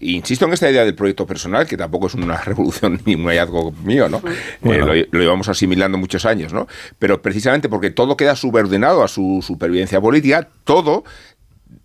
Insisto en esta idea del proyecto personal, que tampoco es una revolución ni un hallazgo mío, ¿no? Eh, lo, lo, llevamos asimilando muchos años, ¿no? Pero precisamente porque todo queda subordinado a su supervivencia política, todo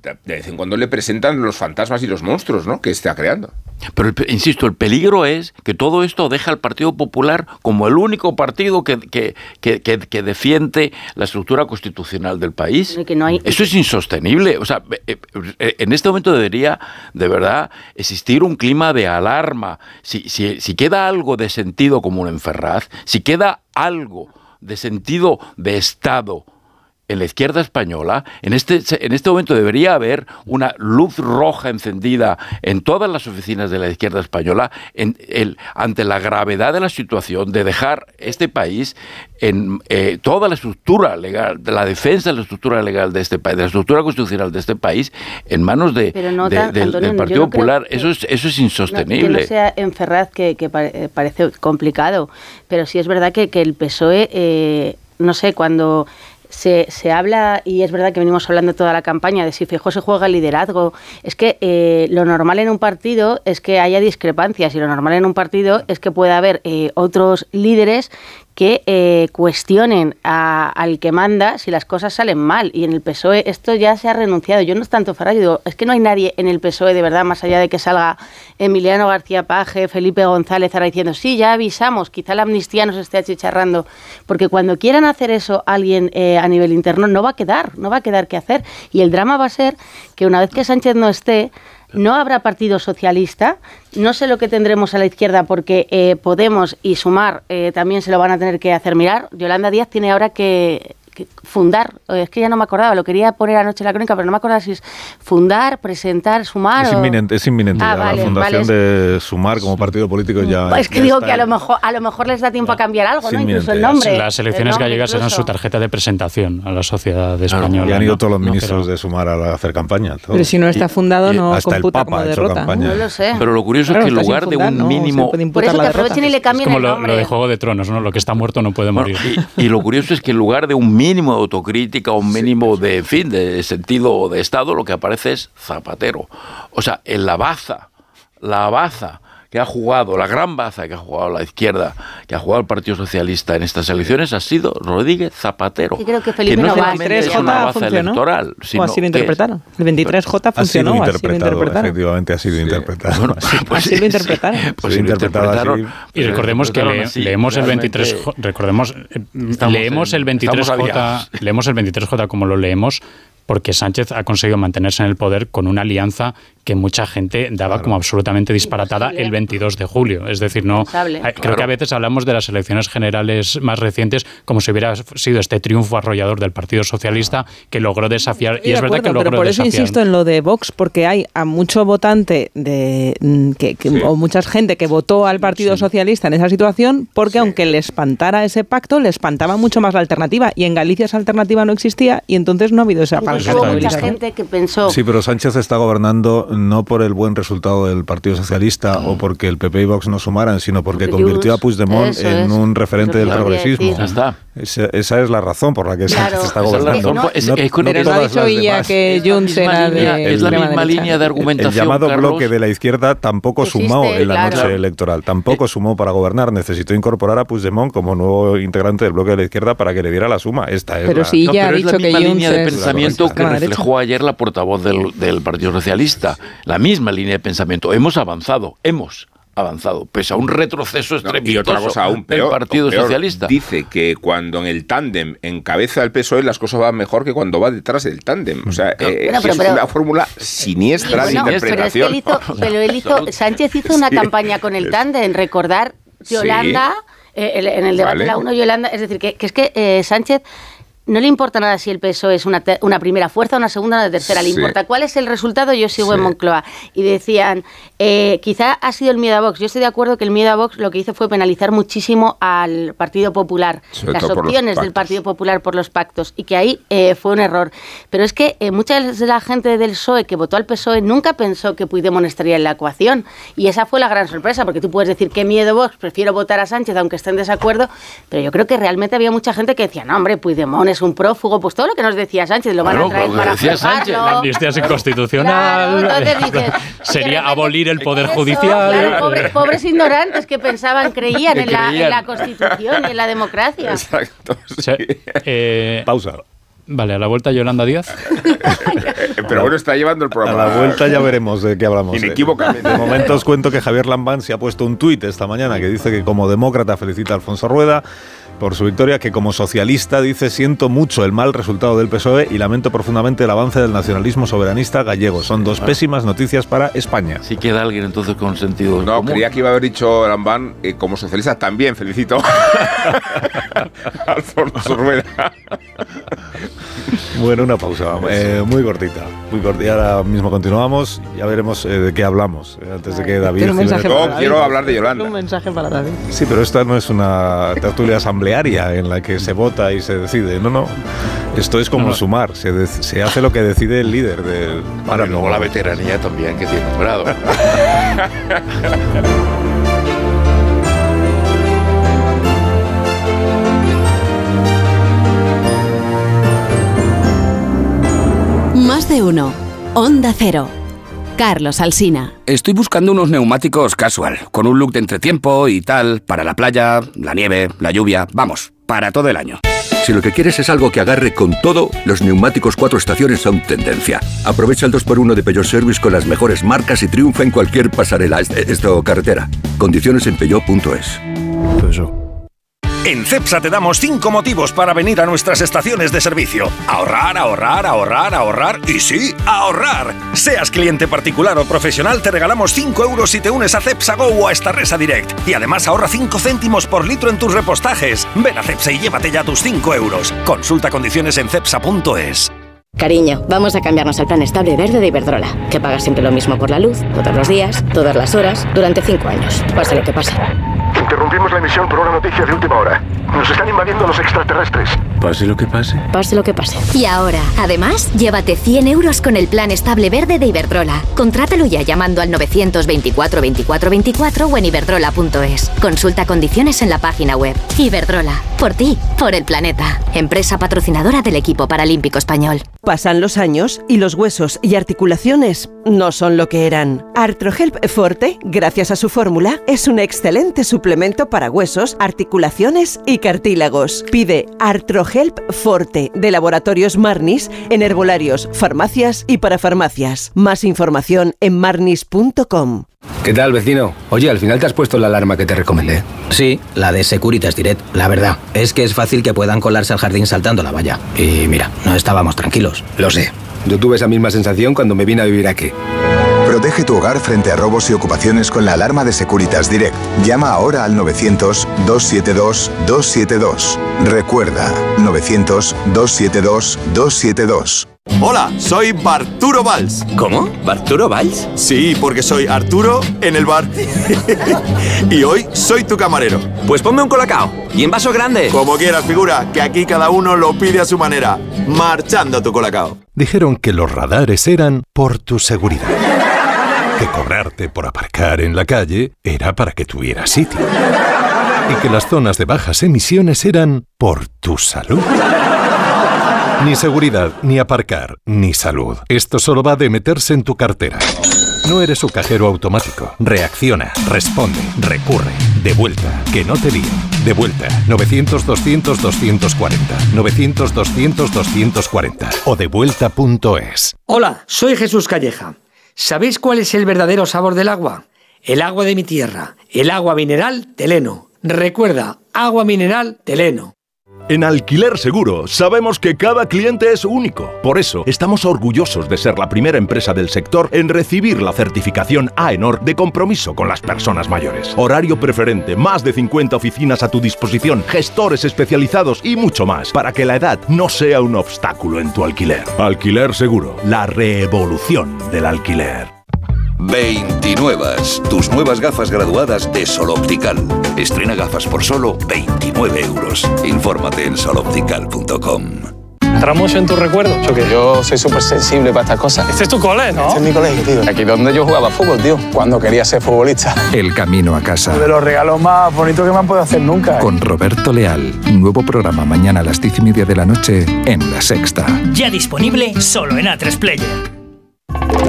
de vez en cuando le presentan los fantasmas y los monstruos ¿no? que está creando. Pero, insisto, el peligro es que todo esto deja al Partido Popular como el único partido que, que, que, que defiende la estructura constitucional del país. Eso es insostenible. O sea, eh, eh, en este momento debería, de verdad, existir un clima de alarma. Si, si, si queda algo de sentido común en Ferraz, si queda algo de sentido de Estado, en la izquierda española, en este, en este momento debería haber una luz roja encendida en todas las oficinas de la izquierda española en el, ante la gravedad de la situación de dejar este país en eh, toda la estructura legal, de la defensa de la estructura legal de este país, de la estructura constitucional de este país, en manos de, del, Partido Popular. eso, es, eso es insostenible. No, que no sea en Ferraz, que, eh, parece complicado, pero sí es verdad que, que el PSOE, eh, no sé, cuando se, se, habla, y es verdad que venimos hablando toda la campaña, de si Fijó se juega liderazgo. Es que eh, lo normal en un partido es que haya discrepancias y lo normal en un partido es que pueda haber eh, otros líderes que eh, cuestionen al que manda si las cosas salen mal. Y en el PSOE esto ya se ha renunciado. Yo no es tanto Ferraz, es que no hay nadie en el PSOE de verdad, más allá de que salga Emiliano García Paje, Felipe González, ahora diciendo, sí, ya avisamos, quizá la amnistía nos esté achicharrando. Porque cuando quieran hacer eso alguien eh, a nivel interno, no va a quedar, no va a quedar qué hacer. Y el drama va a ser que una vez que Sánchez no esté, no habrá Partido Socialista. No sé lo que tendremos a la izquierda porque eh, Podemos y Sumar eh, también se lo van a tener que hacer mirar. Yolanda Díaz tiene ahora que fundar, es que ya no me acordaba, lo quería poner anoche en la crónica, pero no me acordaba si es fundar, presentar, sumar. Es inminente, es inminente. Ah, la fundación de Sumar como partido político ya. Es que digo que a lo mejor a lo mejor les da tiempo a cambiar algo, ¿no? Incluso el nombre. Las elecciones gallegas eran su tarjeta de presentación a la sociedad española. y han ido todos los ministros de Sumar a hacer campaña. Pero si no está fundado, no hasta computa el Papa como derrota. No lo sé. Pero lo curioso es que en lugar de un mínimo. Por eso que aprovechen y le cambien el nombre. Lo, de Juego de Tronos, ¿no? Lo que está muerto no puede morir. y, y lo curioso es que en lugar de un mínimo de autocrítica un mínimo de fin, de sentido de Estado, lo que aparece es Zapatero. O sea, en la baza, la baza que ha jugado, la gran baza que ha jugado la izquierda, que ha jugado el Partido Socialista en estas elecciones ha sido Rodríguez Zapatero. Sí, creo que Felipe no, no va. es una baza electoral. Sino o así lo interpretaron. El 23J funcionó, ha sido interpretado. Efectivamente ha sido interpretado. Bueno, pues, así lo interpretaron. Pues interpretaron. Y recordemos que leemos el 23 recordemos eh, leemos el 23J, leemos el 23J como lo leemos porque Sánchez ha conseguido mantenerse en el poder con una alianza que mucha gente daba como absolutamente disparatada el 22 de julio. Es decir, no creo que a veces hablamos de las elecciones generales más recientes como si hubiera sido este triunfo arrollador del Partido Socialista que logró desafiar y es verdad que logró pero por eso insisto en lo de Vox porque hay a mucho votante de mm, que, o mucha gente que votó al Partido Socialista en esa situación porque aunque le espantara ese pacto le espantaba mucho más la alternativa y en Galicia esa alternativa no existía y entonces no ha habido esa mucha gente que pensó Sí, pero Sánchez está gobernando no por el buen resultado del Partido Socialista o porque el PP y Vox no sumaran, sino porque, convirtió a Puigdemont en un referente del progresismo. Está. Esa, esa, es la razón por la que claro. se está gobernando. No, es, no, es, no ha dicho ella que Junts era de Es la misma línea de argumentación. El llamado Carlos, bloque de la izquierda tampoco sumó en la claro. noche electoral, tampoco sumó para gobernar. Necesitó incorporar a Puigdemont como nuevo integrante del bloque de la izquierda para que le diera la suma. Esta es pero la, si ya ha dicho es la misma que línea de pensamiento que reflejó ayer la portavoz del, del Partido Socialista. La misma línea de pensamiento. Hemos avanzado, hemos avanzado, pese a un retroceso estrepitoso y otra cosa aún peor, del Partido peor, Socialista. Dice que cuando en el tándem encabeza el PSOE las cosas van mejor que cuando va detrás del tándem. O sea, eh, bueno, pero, es pero, una fórmula siniestra bueno, de interpretación. Pero, es que él hizo, pero él hizo, Sánchez hizo una sí, campaña con el tándem, recordar Yolanda, sí, eh, en el debate vale. la 1 Yolanda, es decir, que, que es que eh, Sánchez no le importa nada si el PSOE es una, una primera fuerza, una segunda una tercera. Le importa cuál es el resultado. Yo sigo en Moncloa. Y decían, eh, quizá ha sido el miedo a Vox. Yo estoy de acuerdo que el miedo a Vox lo que hizo fue penalizar muchísimo al Partido Popular, las opciones del Partido Popular por los pactos, y que ahí eh, fue un error. Pero es que eh, mucha de la gente del PSOE que votó al PSOE nunca pensó que Puigdemont estaría en la ecuación. Y esa fue la gran sorpresa, porque tú puedes decir, qué miedo Vox, prefiero votar a Sánchez, aunque esté en desacuerdo, pero yo creo que realmente había mucha gente que decía, no, hombre, Puigdemont es un prófugo, pues todo lo que nos decía Sánchez lo van a traer para decía Sánchez, la amnistía es inconstitucional, sería abolir el poder judicial. pobres, ignorantes que pensaban, creían, en, La, Constitución y en la democracia. Exacto. Eh, Pausa. Vale, a la vuelta Yolanda Díaz. Pero bueno, está llevando el programa. A la vuelta ya veremos de qué hablamos. Inequívocamente. De momento os cuento que Javier Lambán se ha puesto un tuit esta mañana que dice que como demócrata felicita a Alfonso Rueda por su victoria, que como socialista dice siento mucho el mal resultado del PSOE y lamento profundamente el avance del nacionalismo soberanista gallego. Son dos pésimas noticias para España. Si queda alguien entonces con sentido. No, creía que iba a haber dicho Lambán eh, como socialista también felicito a Alfonso Rueda. Bueno, una pausa, eh, muy cortita, muy cortita. Y ahora mismo continuamos, ya veremos eh, de qué hablamos, antes de que David... Quiero hablar de Yolanda. Un mensaje para David. Sí, pero esta no es una tertulia asamblea en la que se vota y se decide. No, no. Esto es como sumar. Se, se, hace lo que decide el líder del. Para luego la veteranía también que tiene un grado. Más de uno. Onda Cero. Carlos Alsina. Estoy buscando unos neumáticos casual, con un look de entretiempo y tal, para la playa, la nieve, la lluvia, vamos, para todo el año. Si lo que quieres es algo que agarre con todo, los neumáticos cuatro estaciones son tendencia. Aprovecha el 2x1 de Peugeot Service con las mejores marcas y triunfa en cualquier pasarela, esto carretera. Condiciones en peugeot.es. En CEPSA te damos 5 motivos para venir a nuestras estaciones de servicio. Ahorrar, ahorrar, ahorrar, ahorrar y sí, ahorrar. Seas cliente particular o profesional, te regalamos 5 euros si te unes a CEPSA Go o a esta Resa Direct. Y además ahorra 5 céntimos por litro en tus repostajes. Ven a CEPSA y llévate ya tus 5 euros. Consulta condiciones en cepsa.es. Cariño, vamos a cambiarnos al plan estable verde de Iberdrola, que paga siempre lo mismo por la luz, todos los días, todas las horas, durante 5 años, pase lo que pase. Interrumpimos la emisión por una noticia de última hora. Nos están invadiendo los extraterrestres. Pase lo que pase. Pase lo que pase. Y ahora, además, llévate 100 euros con el plan estable verde de Iberdrola. Contrátalo ya llamando al 924 24 24 o en iberdrola.es. Consulta condiciones en la página web. Iberdrola. Por ti, por el planeta. Empresa patrocinadora del equipo paralímpico español. Pasan los años y los huesos y articulaciones no son lo que eran. Artrohelp Forte, gracias a su fórmula, es un excelente suplemento para huesos, articulaciones y cartílagos. Pide Artrohelp Forte de Laboratorios Marnis en herbolarios, farmacias y para farmacias. Más información en marnis.com. ¿Qué tal, vecino? Oye, al final te has puesto la alarma que te recomendé. Sí, la de Securitas Direct. La verdad, es que es fácil que puedan colarse al jardín saltando la valla. Y mira, no estábamos tranquilos. Lo sé. Yo tuve esa misma sensación cuando me vine a vivir aquí. Protege tu hogar frente a robos y ocupaciones con la alarma de Securitas Direct. Llama ahora al 900-272-272. Recuerda, 900-272-272. Hola, soy Barturo Valls. ¿Cómo? ¿Barturo Valls? Sí, porque soy Arturo en el bar. y hoy soy tu camarero. Pues ponme un colacao. Y en vaso grande. Como quieras, figura, que aquí cada uno lo pide a su manera. Marchando tu colacao. Dijeron que los radares eran por tu seguridad. Que cobrarte por aparcar en la calle era para que tuvieras sitio. Y que las zonas de bajas emisiones eran por tu salud. Ni seguridad, ni aparcar, ni salud. Esto solo va de meterse en tu cartera. No eres su cajero automático. Reacciona, responde, recurre. De vuelta, que no te lío. De vuelta, 900-200-240. 900-200-240. O devuelta.es. Hola, soy Jesús Calleja. ¿Sabéis cuál es el verdadero sabor del agua? El agua de mi tierra, el agua mineral Teleno. Recuerda, agua mineral Teleno. En Alquiler Seguro sabemos que cada cliente es único. Por eso estamos orgullosos de ser la primera empresa del sector en recibir la certificación AENOR de compromiso con las personas mayores. Horario preferente, más de 50 oficinas a tu disposición, gestores especializados y mucho más para que la edad no sea un obstáculo en tu alquiler. Alquiler Seguro, la revolución del alquiler. 29. Tus nuevas gafas graduadas de Sol Optical. Estrena gafas por solo 29 euros. Infórmate en soloptical.com. ¿Entramos en tus recuerdos o qué? Yo soy súper sensible para estas cosas. Este es tu cole, ¿no? Este es mi colegio, tío. Aquí donde yo jugaba fútbol, tío. Cuando quería ser futbolista. El camino a casa. De los regalos más bonitos que me han podido hacer nunca. ¿eh? Con Roberto Leal. Nuevo programa mañana a las 10 y media de la noche en La Sexta. Ya disponible solo en A3 Player.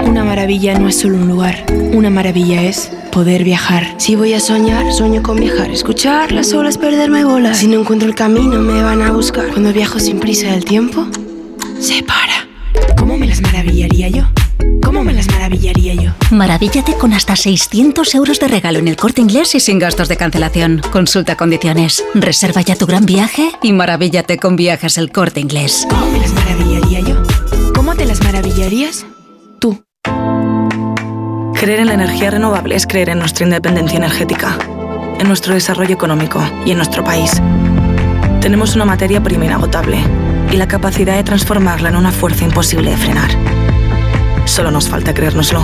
Una maravilla no es solo un lugar, una maravilla es poder viajar. Si voy a soñar, sueño con viajar. Escuchar las olas, perderme bolas. Si no encuentro el camino, me van a buscar. Cuando viajo sin prisa, el tiempo se para. ¿Cómo me las maravillaría yo? ¿Cómo me las maravillaría yo? Maravíllate con hasta 600 euros de regalo en el corte inglés y sin gastos de cancelación. Consulta condiciones. Reserva ya tu gran viaje y maravíllate con viajes el corte inglés. ¿Cómo me las maravillaría yo? ¿Cómo te las maravillarías? Creer en la energía renovable es creer en nuestra independencia energética, en nuestro desarrollo económico y en nuestro país. Tenemos una materia prima inagotable y la capacidad de transformarla en una fuerza imposible de frenar. Solo nos falta creérnoslo.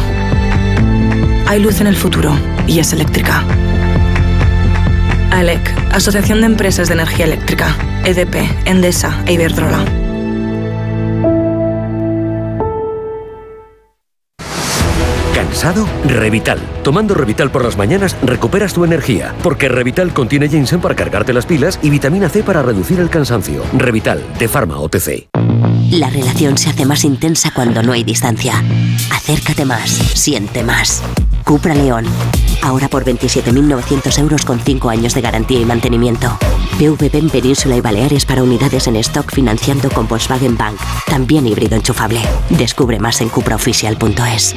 Hay luz en el futuro y es eléctrica. ALEC, Asociación de Empresas de Energía Eléctrica, EDP, Endesa e Iberdrola. ¿Cansado? Revital. Tomando Revital por las mañanas recuperas tu energía, porque Revital contiene ginseng para cargarte las pilas y vitamina C para reducir el cansancio. Revital, de Pharma OTC. La relación se hace más intensa cuando no hay distancia. Acércate más, siente más. Cupra León. Ahora por 27.900 euros con 5 años de garantía y mantenimiento. PVP en Península y Baleares para unidades en stock financiando con Volkswagen Bank. También híbrido enchufable. Descubre más en cupraoficial.es.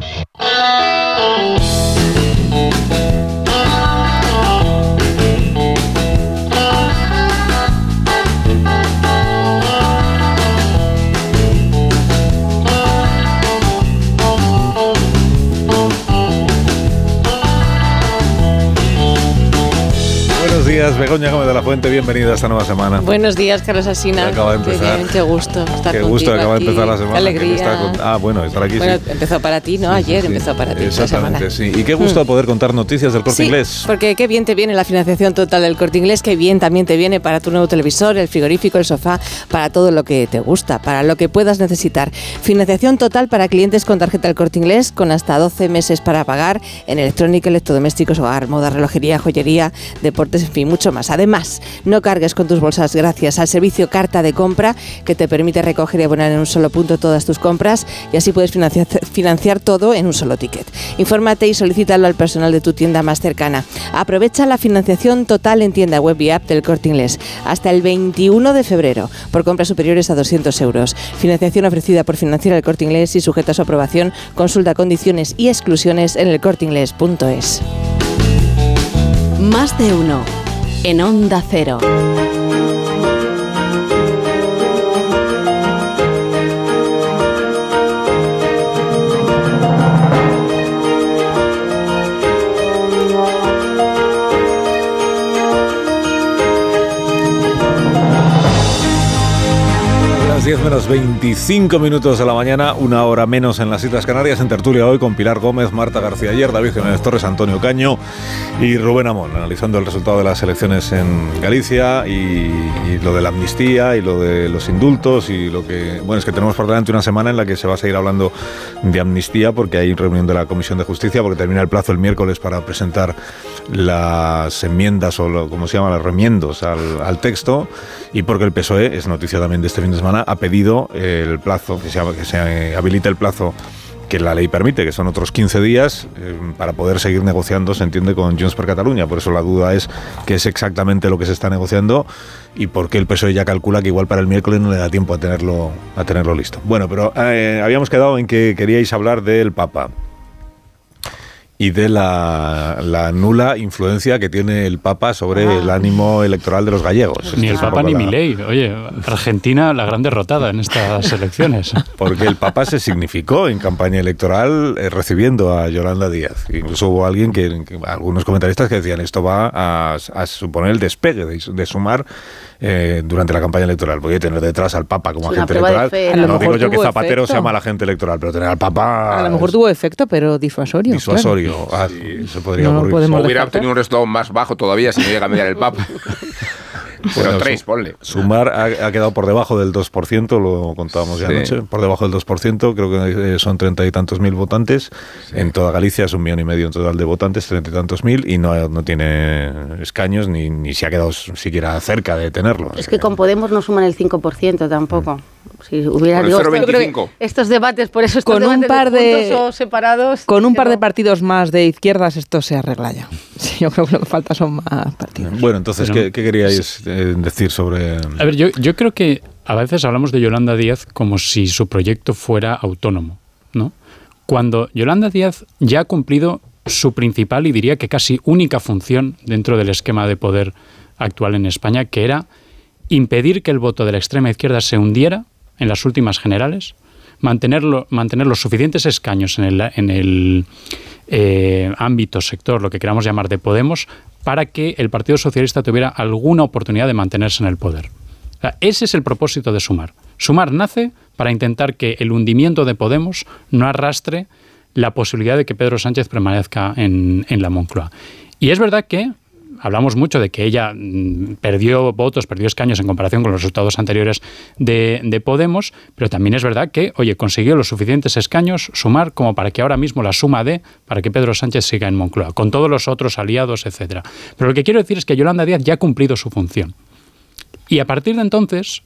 días, Begoña Gómez de la Fuente, bienvenida a esta nueva semana. Buenos días, Carlos Asina. Acaba de empezar. Qué, gusto estar Qué gusto, acaba de empezar la semana. Qué alegría. ah, bueno, estar aquí bueno, empezó para ti, ¿no? Ayer empezó para ti. Exactamente, sí. Y qué gusto mm. poder contar noticias del Corte Inglés. porque qué bien te viene la financiación total del Corte Inglés, qué bien también te viene para tu nuevo televisor, el frigorífico, el sofá, para todo lo que te gusta, para lo que puedas necesitar. Financiación total para clientes con tarjeta del Corte Inglés, con hasta 12 meses para pagar en electrónica, electrodomésticos, hogar, moda, relojería, joyería, deportes, en fin, mucho más. Además, no cargues con tus bolsas gracias al servicio Carta de Compra que te permite recoger y abonar en un solo punto todas tus compras y así puedes financiar, financiar todo en un solo ticket. Infórmate y solicítalo al personal de tu tienda más cercana. Aprovecha la financiación total en tienda web y app del Corte Inglés hasta el 21 de febrero por compras superiores a 200 euros. Financiación ofrecida por Financiar el Corte Inglés y sujeta a su aprobación. Consulta condiciones y exclusiones en elcorteingles.es. Más de uno en Onda Cero. 10 menos 25 minutos de la mañana, una hora menos en las Islas Canarias, en tertulia hoy con Pilar Gómez, Marta García Ayer, David Jiménez Torres, Antonio Caño y Rubén Amón, analizando el resultado de las elecciones en Galicia y, lo de la amnistía y lo de los indultos y lo que... Bueno, es que tenemos por delante una semana en la que se va a seguir hablando de amnistía porque hay reunión de la Comisión de Justicia, porque termina el plazo el miércoles para presentar las enmiendas o lo, como se llama, los remiendos al, texto y porque el PSOE, es noticia también de este fin de semana, pedido el plazo, que se, habilite el plazo que la ley permite, que son otros 15 días, eh, para poder seguir negociando, se entiende, con Junts per Cataluña. Por eso la duda es qué es exactamente lo que se está negociando y por qué el PSOE ya calcula que igual para el miércoles no le da tiempo a tenerlo, a tenerlo listo. Bueno, pero eh, habíamos quedado en que queríais hablar del Papa. Y de la, la nula influencia que tiene el Papa sobre Ah. el ánimo electoral de los gallegos. Ni el Papa ni la- Milei. Oye, Argentina la gran derrotada en estas elecciones. Porque el Papa se significó en campaña electoral eh, recibiendo a Yolanda Díaz. Incluso hubo alguien que, que- algunos comentaristas que decían esto va a, a suponer el despegue de, de sumar eh, durante la campaña electoral. Voy a tener detrás al Papa como agente electoral. fe, no digo yo que Zapatero efecto. sea mal agente electoral, pero tener al Papa A lo mejor tuvo efecto, pero disuasorio. claro. disuasorio. Ah, sí, eso podría No ocurrir. hubiera obtenido un resultado más bajo todavía si no llega a mediar el Papa. Pero Bueno, tres, su- ponle. Sumar ha, ha quedado por debajo del 2%, lo contábamos ya Sí. anoche, por debajo del 2%, creo que eh, son treinta y tantos mil votantes. En toda Galicia es un millón y medio en total de votantes, treinta y tantos mil, y no, no tiene escaños ni, ni se ha quedado siquiera cerca de tenerlo. Es que con Podemos no suman el 5% tampoco. Si hubiera digo, 0,25. yo creo que estos debates, por eso estos Con un par de- o separados. Con un par de partidos más de izquierdas esto se arregla ya. Sí, yo creo que lo que falta son más partidos. Bueno, entonces, Pero- ¿qué, qué queríais eh, decir sobre...? A ver, yo, yo creo que a veces hablamos de Yolanda Díaz como si su proyecto fuera autónomo, ¿no? Cuando Yolanda Díaz ya ha cumplido su principal y diría que casi única función dentro del esquema de poder actual en España, que era impedir que el voto de la extrema izquierda se hundiera en las últimas generales, mantenerlo, mantener los suficientes escaños en el, en el eh, ámbito, sector, lo que queramos llamar de Podemos, para que el Partido Socialista tuviera alguna oportunidad de mantenerse en el poder. Ese es el propósito de Sumar. Sumar nace para intentar que el hundimiento de Podemos no arrastre la posibilidad de que Pedro Sánchez permanezca en, en la Moncloa. Y es verdad que hablamos mucho de que ella mm, perdió votos, perdió escaños en comparación con los resultados anteriores de, de Podemos, pero también es verdad que, oye, consiguió los suficientes escaños, sumar, como para que ahora mismo la suma de, para que Pedro Sánchez siga en Moncloa, con todos los otros aliados, etcétera. Pero lo que quiero decir es que Yolanda Díaz ya ha cumplido su función. Y a partir de entonces,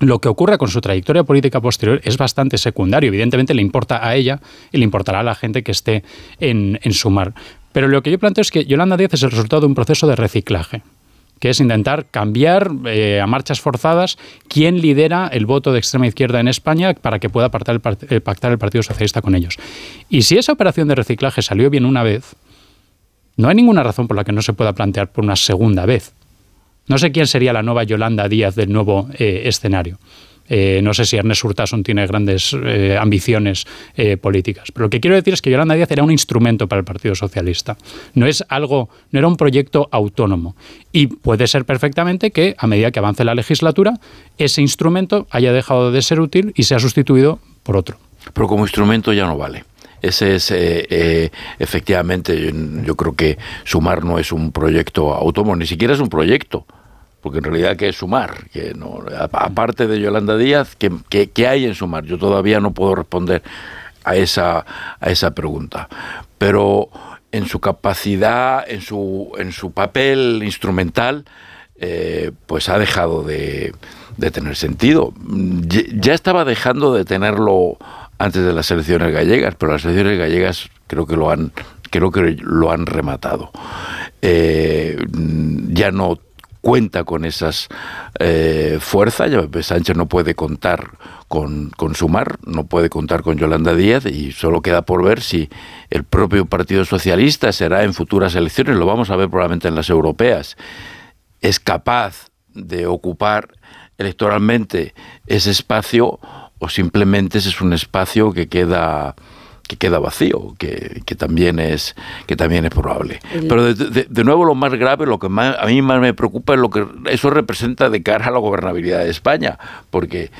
lo que ocurra con su trayectoria política posterior es bastante secundario. Evidentemente le importa a ella y le importará a la gente que esté en, en sumar. Pero lo que yo planteo es que Yolanda Díaz es el resultado de un proceso de reciclaje que es intentar cambiar eh, a marchas forzadas quién lidera el voto de extrema izquierda en España para que pueda pactar el, part- eh, pactar el Partido Socialista con ellos. Y si esa operación de reciclaje salió bien una vez, no hay ninguna razón por la que no se pueda plantear por una segunda vez. No sé quién sería la nueva Yolanda Díaz del nuevo eh, escenario. Eh, no sé si Ernest Urtasun tiene grandes eh, ambiciones eh, políticas. Pero lo que quiero decir es que Yolanda Díaz era un instrumento para el Partido Socialista. No es algo, no era un proyecto autónomo. Y puede ser perfectamente que, a medida que avance la legislatura, ese instrumento haya dejado de ser útil y sea sustituido por otro. Pero como instrumento ya no vale. Ese es, eh, efectivamente, yo, yo creo que Sumar no es un proyecto autónomo, ni siquiera es un proyecto, porque en realidad, ¿qué es Sumar? Que no, aparte de Yolanda Díaz, ¿qué, qué, qué hay en Sumar? Yo todavía no puedo responder a esa, a esa pregunta. Pero en su capacidad, en su, en su papel instrumental, eh, pues ha dejado de, de tener sentido. Ya estaba dejando de tenerlo antes de las elecciones gallegas, pero las elecciones gallegas creo que lo han, creo que lo han rematado. Eh, ya no cuenta con esas eh, fuerzas, ya Sánchez no puede contar con, con Sumar, no puede contar con Yolanda Díaz y solo queda por ver si el propio Partido Socialista será en futuras elecciones, lo vamos a ver probablemente en las europeas, es capaz de ocupar electoralmente ese espacio o simplemente ese es un espacio que queda que queda vacío, que, que también es que también es probable. El- Pero de, de- de nuevo lo más grave, lo que más, a mí más me preocupa es lo que eso representa de cara a la gobernabilidad de España, porque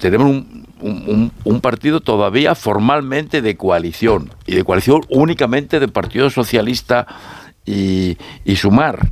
tenemos un, un- un- un partido todavía formalmente de coalición y de coalición únicamente de Partido Socialista y, y Sumar.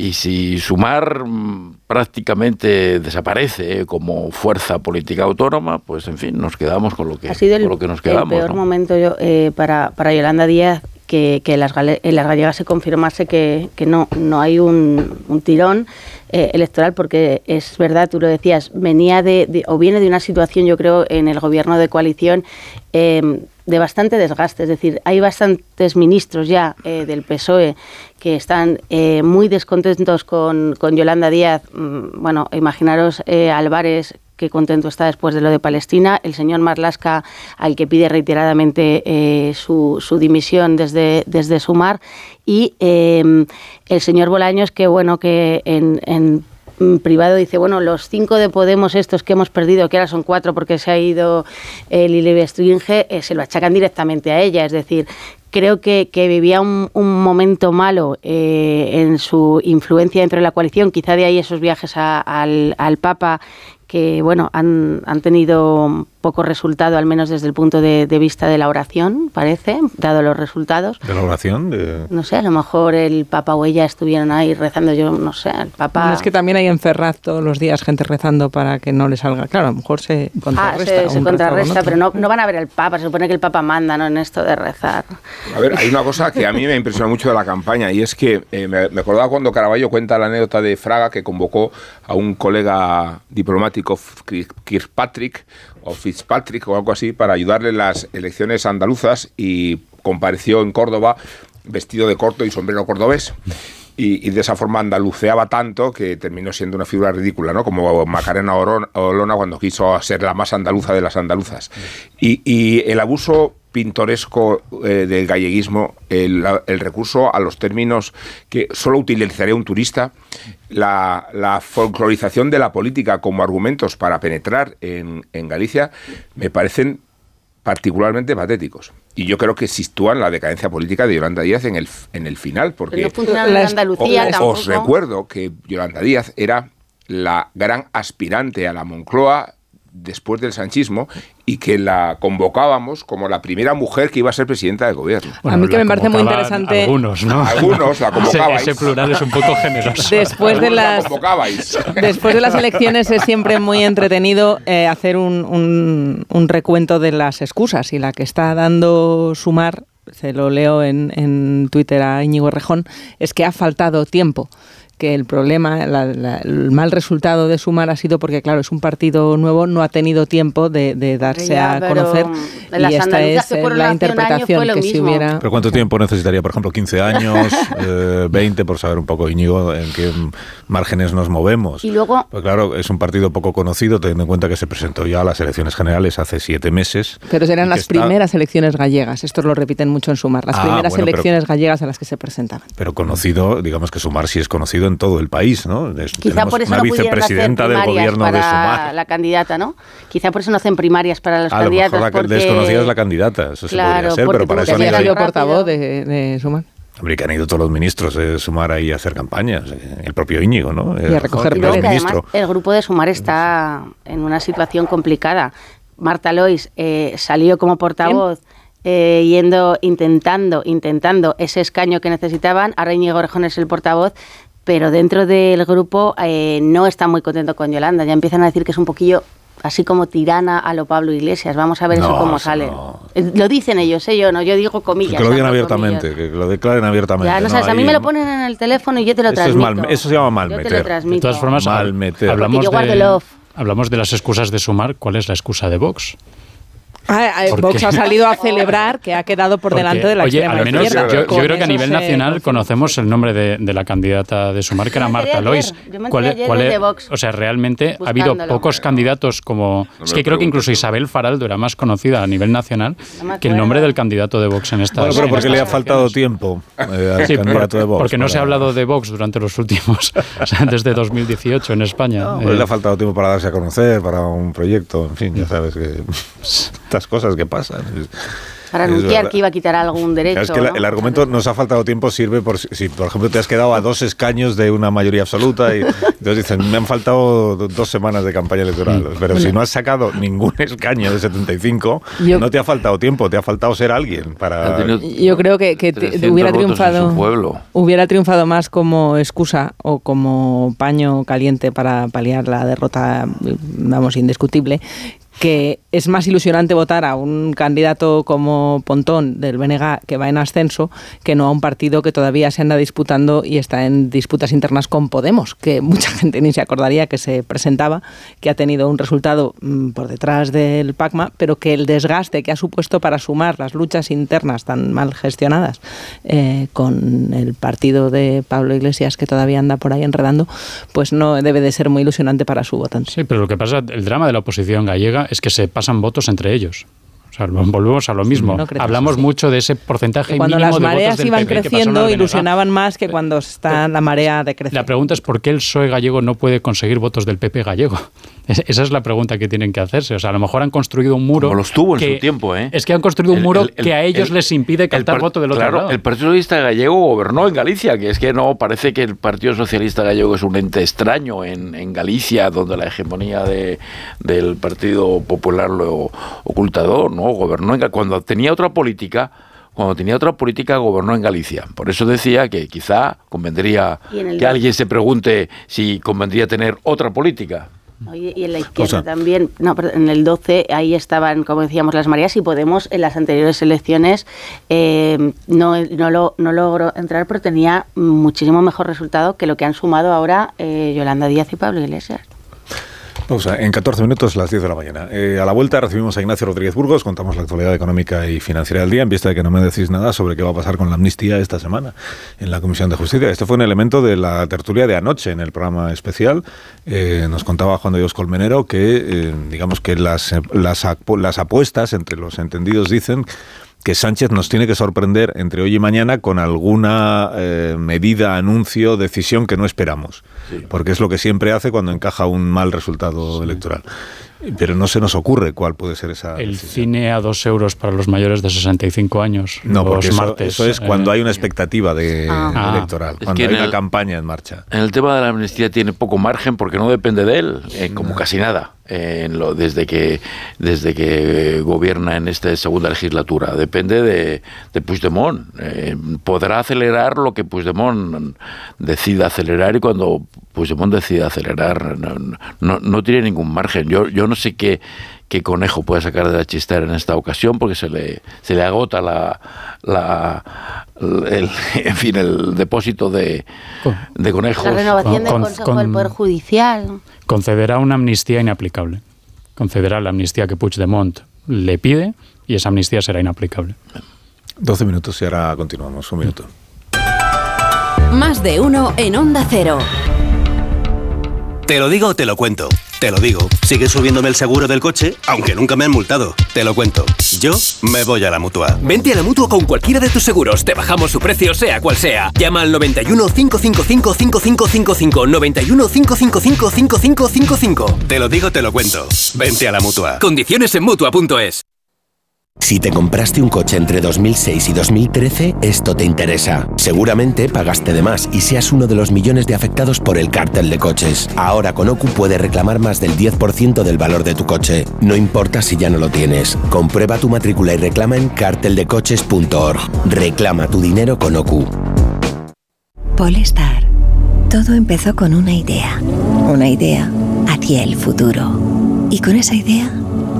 Y si Sumar mm, prácticamente desaparece como fuerza política autónoma, pues en fin, nos quedamos con lo que, ha sido el, con lo que nos el quedamos. peor ¿no? momento yo, eh, para, para Yolanda Díaz que, que las, en las gallegas se confirmase que, que no, no hay un, un tirón eh, electoral, porque es verdad, tú lo decías, venía de, de- o viene de una situación, yo creo, en el gobierno de coalición eh, de bastante desgaste. Es decir, hay bastantes ministros ya eh, del PSOE que están eh, muy descontentos con, con Yolanda Díaz. Mm, Bueno, imaginaros eh, Álvarez que contento está después de lo de Palestina, el señor Marlasca, al que pide reiteradamente su, su, dimisión desde, desde Sumar, y eh, el señor Bolaños, que bueno, que en, en privado dice, bueno, los cinco de Podemos estos que hemos perdido, que ahora son cuatro porque se ha ido el Ileve Stringe, eh, se lo achacan directamente a ella. Es decir, creo que, vivía un, momento malo eh, en su influencia dentro de la coalición, quizá de ahí esos viajes al, al Papa que bueno han, han, tenido poco resultado, al menos desde el punto de, de, vista de la oración, parece, dado los resultados. ¿De la oración? De... No sé, a lo mejor el Papa o ella estuvieron ahí rezando, yo no sé, el Papa... No, es que también hay en Ferraz todos los días gente rezando para que no le salga. Claro, a lo mejor se contrarresta. Ah, se, se contrarresta, pero no, no, van a ver el Papa, se supone que el Papa manda ¿no? en esto de rezar. A ver, hay una cosa que a mí me impresionó mucho de la campaña y es que eh, me, me acordaba cuando Caraballo cuenta la anécdota de Fraga que convocó a un colega diplomático Kirkpatrick o Fitzpatrick o algo así para ayudarle en las elecciones andaluzas y compareció en Córdoba vestido de corto y sombrero cordobés. Y, de esa forma andaluceaba tanto que terminó siendo una figura ridícula, ¿no? Como Macarena Olona cuando quiso ser la más andaluza de las andaluzas. Y el abuso pintoresco eh, del galleguismo, el, el, recurso a los términos que solo utilizaría un turista, la, la, folclorización de la política como argumentos para penetrar en, en Galicia, me parecen particularmente patéticos. Y yo creo que sitúan la decadencia política de Yolanda Díaz en el, en el final, porque no Andalucía, os, os recuerdo que Yolanda Díaz era la gran aspirante a la Moncloa después del sanchismo y que la convocábamos como la primera mujer que iba a ser presidenta del gobierno. Bueno, a mí que me parece muy interesante. Algunos, ¿no? Algunos la convocabais. Ese, ese plural es un poco generoso. Después de las, después de las elecciones es siempre muy entretenido eh, hacer un, un, un, recuento de las excusas y la que está dando sumar, se lo leo en, en Twitter a Íñigo Rejón, es que ha faltado tiempo que el problema, la, la, el mal resultado de Sumar ha sido porque, claro, es un partido nuevo, no ha tenido tiempo de, de darse ya, a conocer y esta es la interpretación que si hubiera... ¿Pero cuánto tiempo necesitaría? Por ejemplo, 15 años, eh, 20, por saber un poco, Íñigo, en qué márgenes nos movemos. Y luego... Pues claro, es un partido poco conocido, teniendo en cuenta que se presentó ya a las elecciones generales hace siete meses. Pero serán las está... primeras elecciones gallegas, esto lo repiten mucho en Sumar, las ah, primeras bueno, elecciones pero, gallegas a las que se presentaban. Pero conocido, digamos que Sumar sí es conocido en todo el país, ¿no? Es, Quizá por eso una no vicepresidenta del gobierno para de Sumar. la candidata, ¿no? Quizá por eso no hacen primarias para los a candidatos. Lo mejor la porque... desconocida es la candidata, eso claro, se podría ser, pero para eso han sido portavoz de, de Sumar. Hombre, que han ido todos los ministros de Sumar ahí a hacer campañas, el propio Íñigo, ¿no? Y a recoger y que además el grupo de Sumar está en una situación complicada. Marta Lois eh, salió como portavoz. ¿Quién? Eh, yendo, intentando, intentando ese escaño que necesitaban. Ahora Íñigo Orejón es el portavoz, pero dentro del grupo eh, no está muy contento con Yolanda. Ya empiezan a decir que es un poquillo así como tirana a lo Pablo Iglesias. Vamos a ver no, eso cómo sale. No. Lo dicen ellos, ¿eh? yo no, yo digo comillas. Que lo digan abiertamente, comillas. que lo declaren abiertamente. Ya, no, sabes, a mí me lo ponen en el teléfono y yo te lo eso transmito. Es mal, eso se llama mal yo meter. Te lo transmito. De todas formas, mal meter. Yo de, hablamos de las excusas de sumar. ¿Cuál es la excusa de Vox? Ah, Vox ha salido a celebrar que ha quedado por Porque, delante de la oye, al menos izquierda. yo, yo creo que a nivel nacional conocemos el nombre de, de, la candidata de Sumar, que era Marta Lois. ¿Cuál, es, cuál es, o sea, realmente ha habido pocos candidatos como... No es que creo que incluso Isabel Faraldo era más conocida a nivel nacional no que el nombre del candidato de Vox en esta... Bueno, pero porque le ha faltado tiempo eh, al sí, candidato de Vox. Porque no para... se ha hablado de Vox durante los últimos... o sea, desde 2018 en España. No, eh, le ha faltado tiempo para darse a conocer, para un proyecto, en fin, ya sabes que... estas cosas que pasan. Para anunciar que iba a quitar algún derecho. Es que ¿no? el argumento nos ha faltado tiempo sirve por si, por ejemplo, te has quedado a dos escaños de una mayoría absoluta y entonces dicen, me han faltado dos semanas de campaña electoral. Pero bueno. si no has sacado ningún escaño de 75, Yo, no te ha faltado tiempo, te ha faltado ser alguien para... Yo creo que, que hubiera triunfado hubiera triunfado más como excusa o como paño caliente para paliar la derrota, vamos, indiscutible, que es más ilusionante votar a un candidato como Pontón del BNG que va en ascenso que no a un partido que todavía se anda disputando y está en disputas internas con Podemos, que mucha gente ni se acordaría que se presentaba, que ha tenido un resultado mm, por detrás del PACMA, pero que el desgaste que ha supuesto para sumar las luchas internas tan mal gestionadas eh, con el partido de Pablo Iglesias que todavía anda por ahí enredando, pues no debe de ser muy ilusionante para su votante. Sí, pero lo que pasa, el drama de la oposición gallega es que se pasan votos entre ellos. Sea, volvemos a lo mismo. Hablamos mucho de ese porcentaje cuando mínimo las de mareas votos del iban PP creciendo, ilusionaban más que cuando está la marea decreciendo. La pregunta es por qué el PSOE gallego no puede conseguir votos del PP gallego. Es- Esa es la pregunta que tienen que hacerse. O sea, a lo mejor han construido un muro. Como los tuvo en que- su tiempo, ¿eh? Es que han construido un muro el- el- que a ellos el- les impide captar voto del otro claro, lado. El Partido Socialista Gallego gobernó en Galicia, que es que no parece que el Partido Socialista Gallego es un ente extraño en, en Galicia, donde la hegemonía de, del Partido Popular lo ocultador, ¿no? Gobernó en, cuando tenía otra política. Cuando tenía otra política, gobernó en Galicia. Por eso decía que quizá convendría que alguien se pregunte si convendría tener otra política. Oye, y en la izquierda sea- también, no, en el 12 ahí estaban, como decíamos, las Marías y Podemos en las anteriores elecciones eh, no, no, lo, no logró entrar, pero tenía muchísimo mejor resultado que lo que han sumado ahora eh, Yolanda Díaz y Pablo Iglesias. En 14 minutos, las 10 de la mañana. Eh, a la vuelta recibimos a Ignacio Rodríguez Burgos, contamos la actualidad económica y financiera del día, en vista de que no me decís nada sobre qué va a pasar con la amnistía esta semana en la Comisión de Justicia. Este fue un elemento de la tertulia de anoche en el programa especial. Eh, nos contaba Juan de Dios Colmenero que, eh, digamos que las, las apuestas entre los entendidos dicen que Sánchez nos tiene que sorprender entre hoy y mañana con alguna eh, medida, anuncio, decisión que no esperamos. Porque es lo que siempre hace cuando encaja un mal resultado electoral. Pero no se nos ocurre cuál puede ser esa. El cine a dos euros para los mayores de 65 años. No, porque los eso, martes. eso es cuando eh, hay una expectativa de, Ah. electoral, Es cuando que hay una el- campaña en marcha. En el tema de la amnistía tiene poco margen porque no depende de él, eh, como casi nada, eh, en lo, desde, que, desde que gobierna en esta segunda legislatura. Depende de, de Puigdemont. Eh, podrá acelerar lo que Puigdemont decida acelerar y cuando Puigdemont decida acelerar no, no, no tiene ningún margen. Yo, yo no sé qué, qué conejo puede sacar de la chistera en esta ocasión porque se le, se le agota la, la, el, en fin, el depósito de, de conejos. La renovación del Con- Consejo con- del Poder Judicial. concederá una amnistía inaplicable. Concederá la amnistía que Puigdemont le pide y esa amnistía será inaplicable. 12 minutos y ahora continuamos. Un minuto. Más de uno en Onda Cero. Te lo digo, te lo cuento. Te lo digo. Sigue subiéndome el seguro del coche, aunque nunca me han multado. Te lo cuento. Yo me voy a la mutua. Vente a la mutua con cualquiera de tus seguros. Te bajamos su precio, sea cual sea. Llama al 91 555 5555. 91 555 5555. Te lo digo, te lo cuento. Vente a la mutua. Condiciones en mutua.es. Si te compraste un coche entre 2006 y 2013, esto te interesa. Seguramente pagaste de más y seas uno de los millones de afectados por el cártel de coches. Ahora con OCU reclamar más del 10% del valor de tu coche. No importa si ya no lo tienes. Comprueba tu matrícula y reclama en carteldecoches.org. Reclama tu dinero con OCU. Polestar. Todo empezó con una idea. Una idea hacia el futuro. Y con esa idea,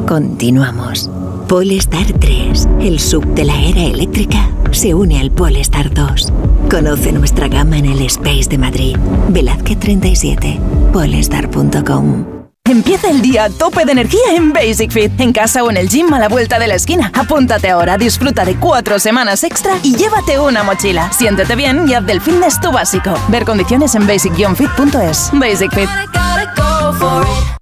continuamos. Polestar 3, el sub de la era eléctrica, se une al Polestar 2. Conoce nuestra gama en el Space de Madrid. Velázquez 37, polestar.com. Empieza el día a tope de energía en Basic Fit, en casa o en el gym a la vuelta de la esquina. Apúntate ahora, disfruta de cuatro semanas extra y llévate una mochila. Siéntete bien y haz del fitness tu básico. Ver condiciones en basic-fit.es. Basic Fit.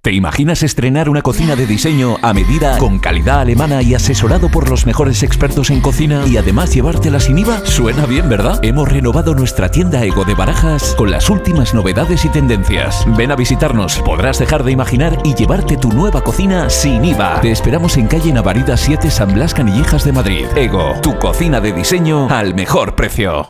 ¿Te imaginas estrenar una cocina de diseño a medida, con calidad alemana y asesorado por los mejores expertos en cocina y además llevártela sin IVA? Suena bien, ¿verdad? Hemos renovado nuestra tienda Ego de Barajas con las últimas novedades y tendencias. Ven a visitarnos, podrás dejar de imaginar y llevarte tu nueva cocina sin IVA. Te esperamos en calle Navarida 7 San Blas Canillejas de Madrid. Ego, tu cocina de diseño al mejor precio.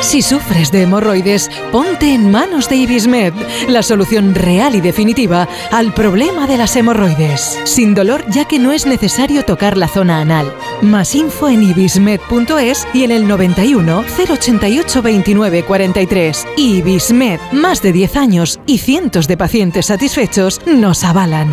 Si sufres de hemorroides, ponte en manos de Ibismed, la solución real y definitiva al problema de las hemorroides. Sin dolor, ya que no es necesario tocar la zona anal. Más info en ibismed.es y en el 91 088 29 43. Ibismed, más de 10 años y cientos de pacientes satisfechos nos avalan.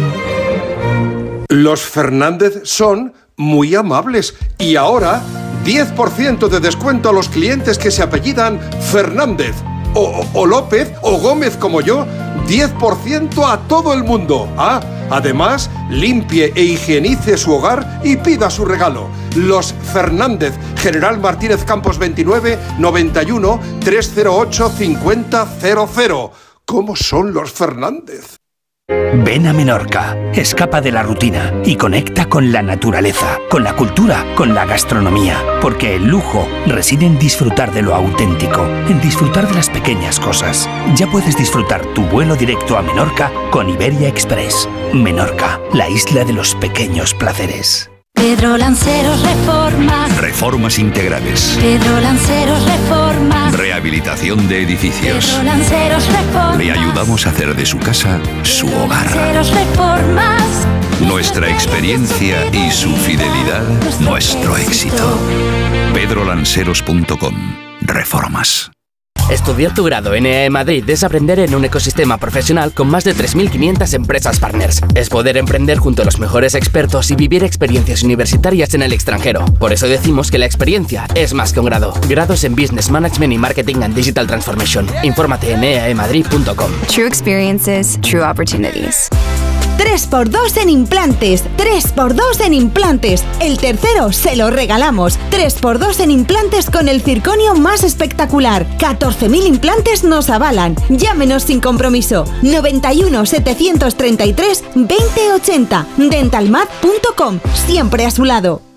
Los Fernández son muy amables y ahora 10% de descuento a los clientes que se apellidan Fernández o, o López o Gómez como yo. 10% a todo el mundo. Ah, además, limpie e higienice su hogar y pida su regalo. Los Fernández, General Martínez Campos 29 91 308 5000. ¿Cómo son los Fernández? Ven a Menorca, escapa de la rutina y conecta con la naturaleza, con la cultura, con la gastronomía, porque el lujo reside en disfrutar de lo auténtico, en disfrutar de las pequeñas cosas. Ya puedes disfrutar tu vuelo directo a Menorca con Iberia Express. Menorca, la isla de los pequeños placeres. Pedro Lanceros Reformas. Reformas integrales. Pedro Lanceros Reformas. Rehabilitación de edificios. Pedro Lanceros Reformas. Le ayudamos a hacer de su casa su hogar. Lanceros Reformas. Nuestra experiencia y su fidelidad, nuestro éxito. pedrolanceros.com. Reformas. Estudiar tu grado en EAE Madrid es aprender en un ecosistema profesional con más de 3.500 empresas partners. Es poder emprender junto a los mejores expertos y vivir experiencias universitarias en el extranjero. Por eso decimos que la experiencia es más que un grado. Grados en Business Management y Marketing and Digital Transformation. Infórmate en eaemadrid.com. True experiences, true opportunities. 3x2 en implantes, 3x2 en implantes. El tercero se lo regalamos. 3x2 en implantes con el circonio más espectacular. 14.000 implantes nos avalan. Llámenos sin compromiso. 91 733 2080. Dentalmat.com. Siempre a su lado.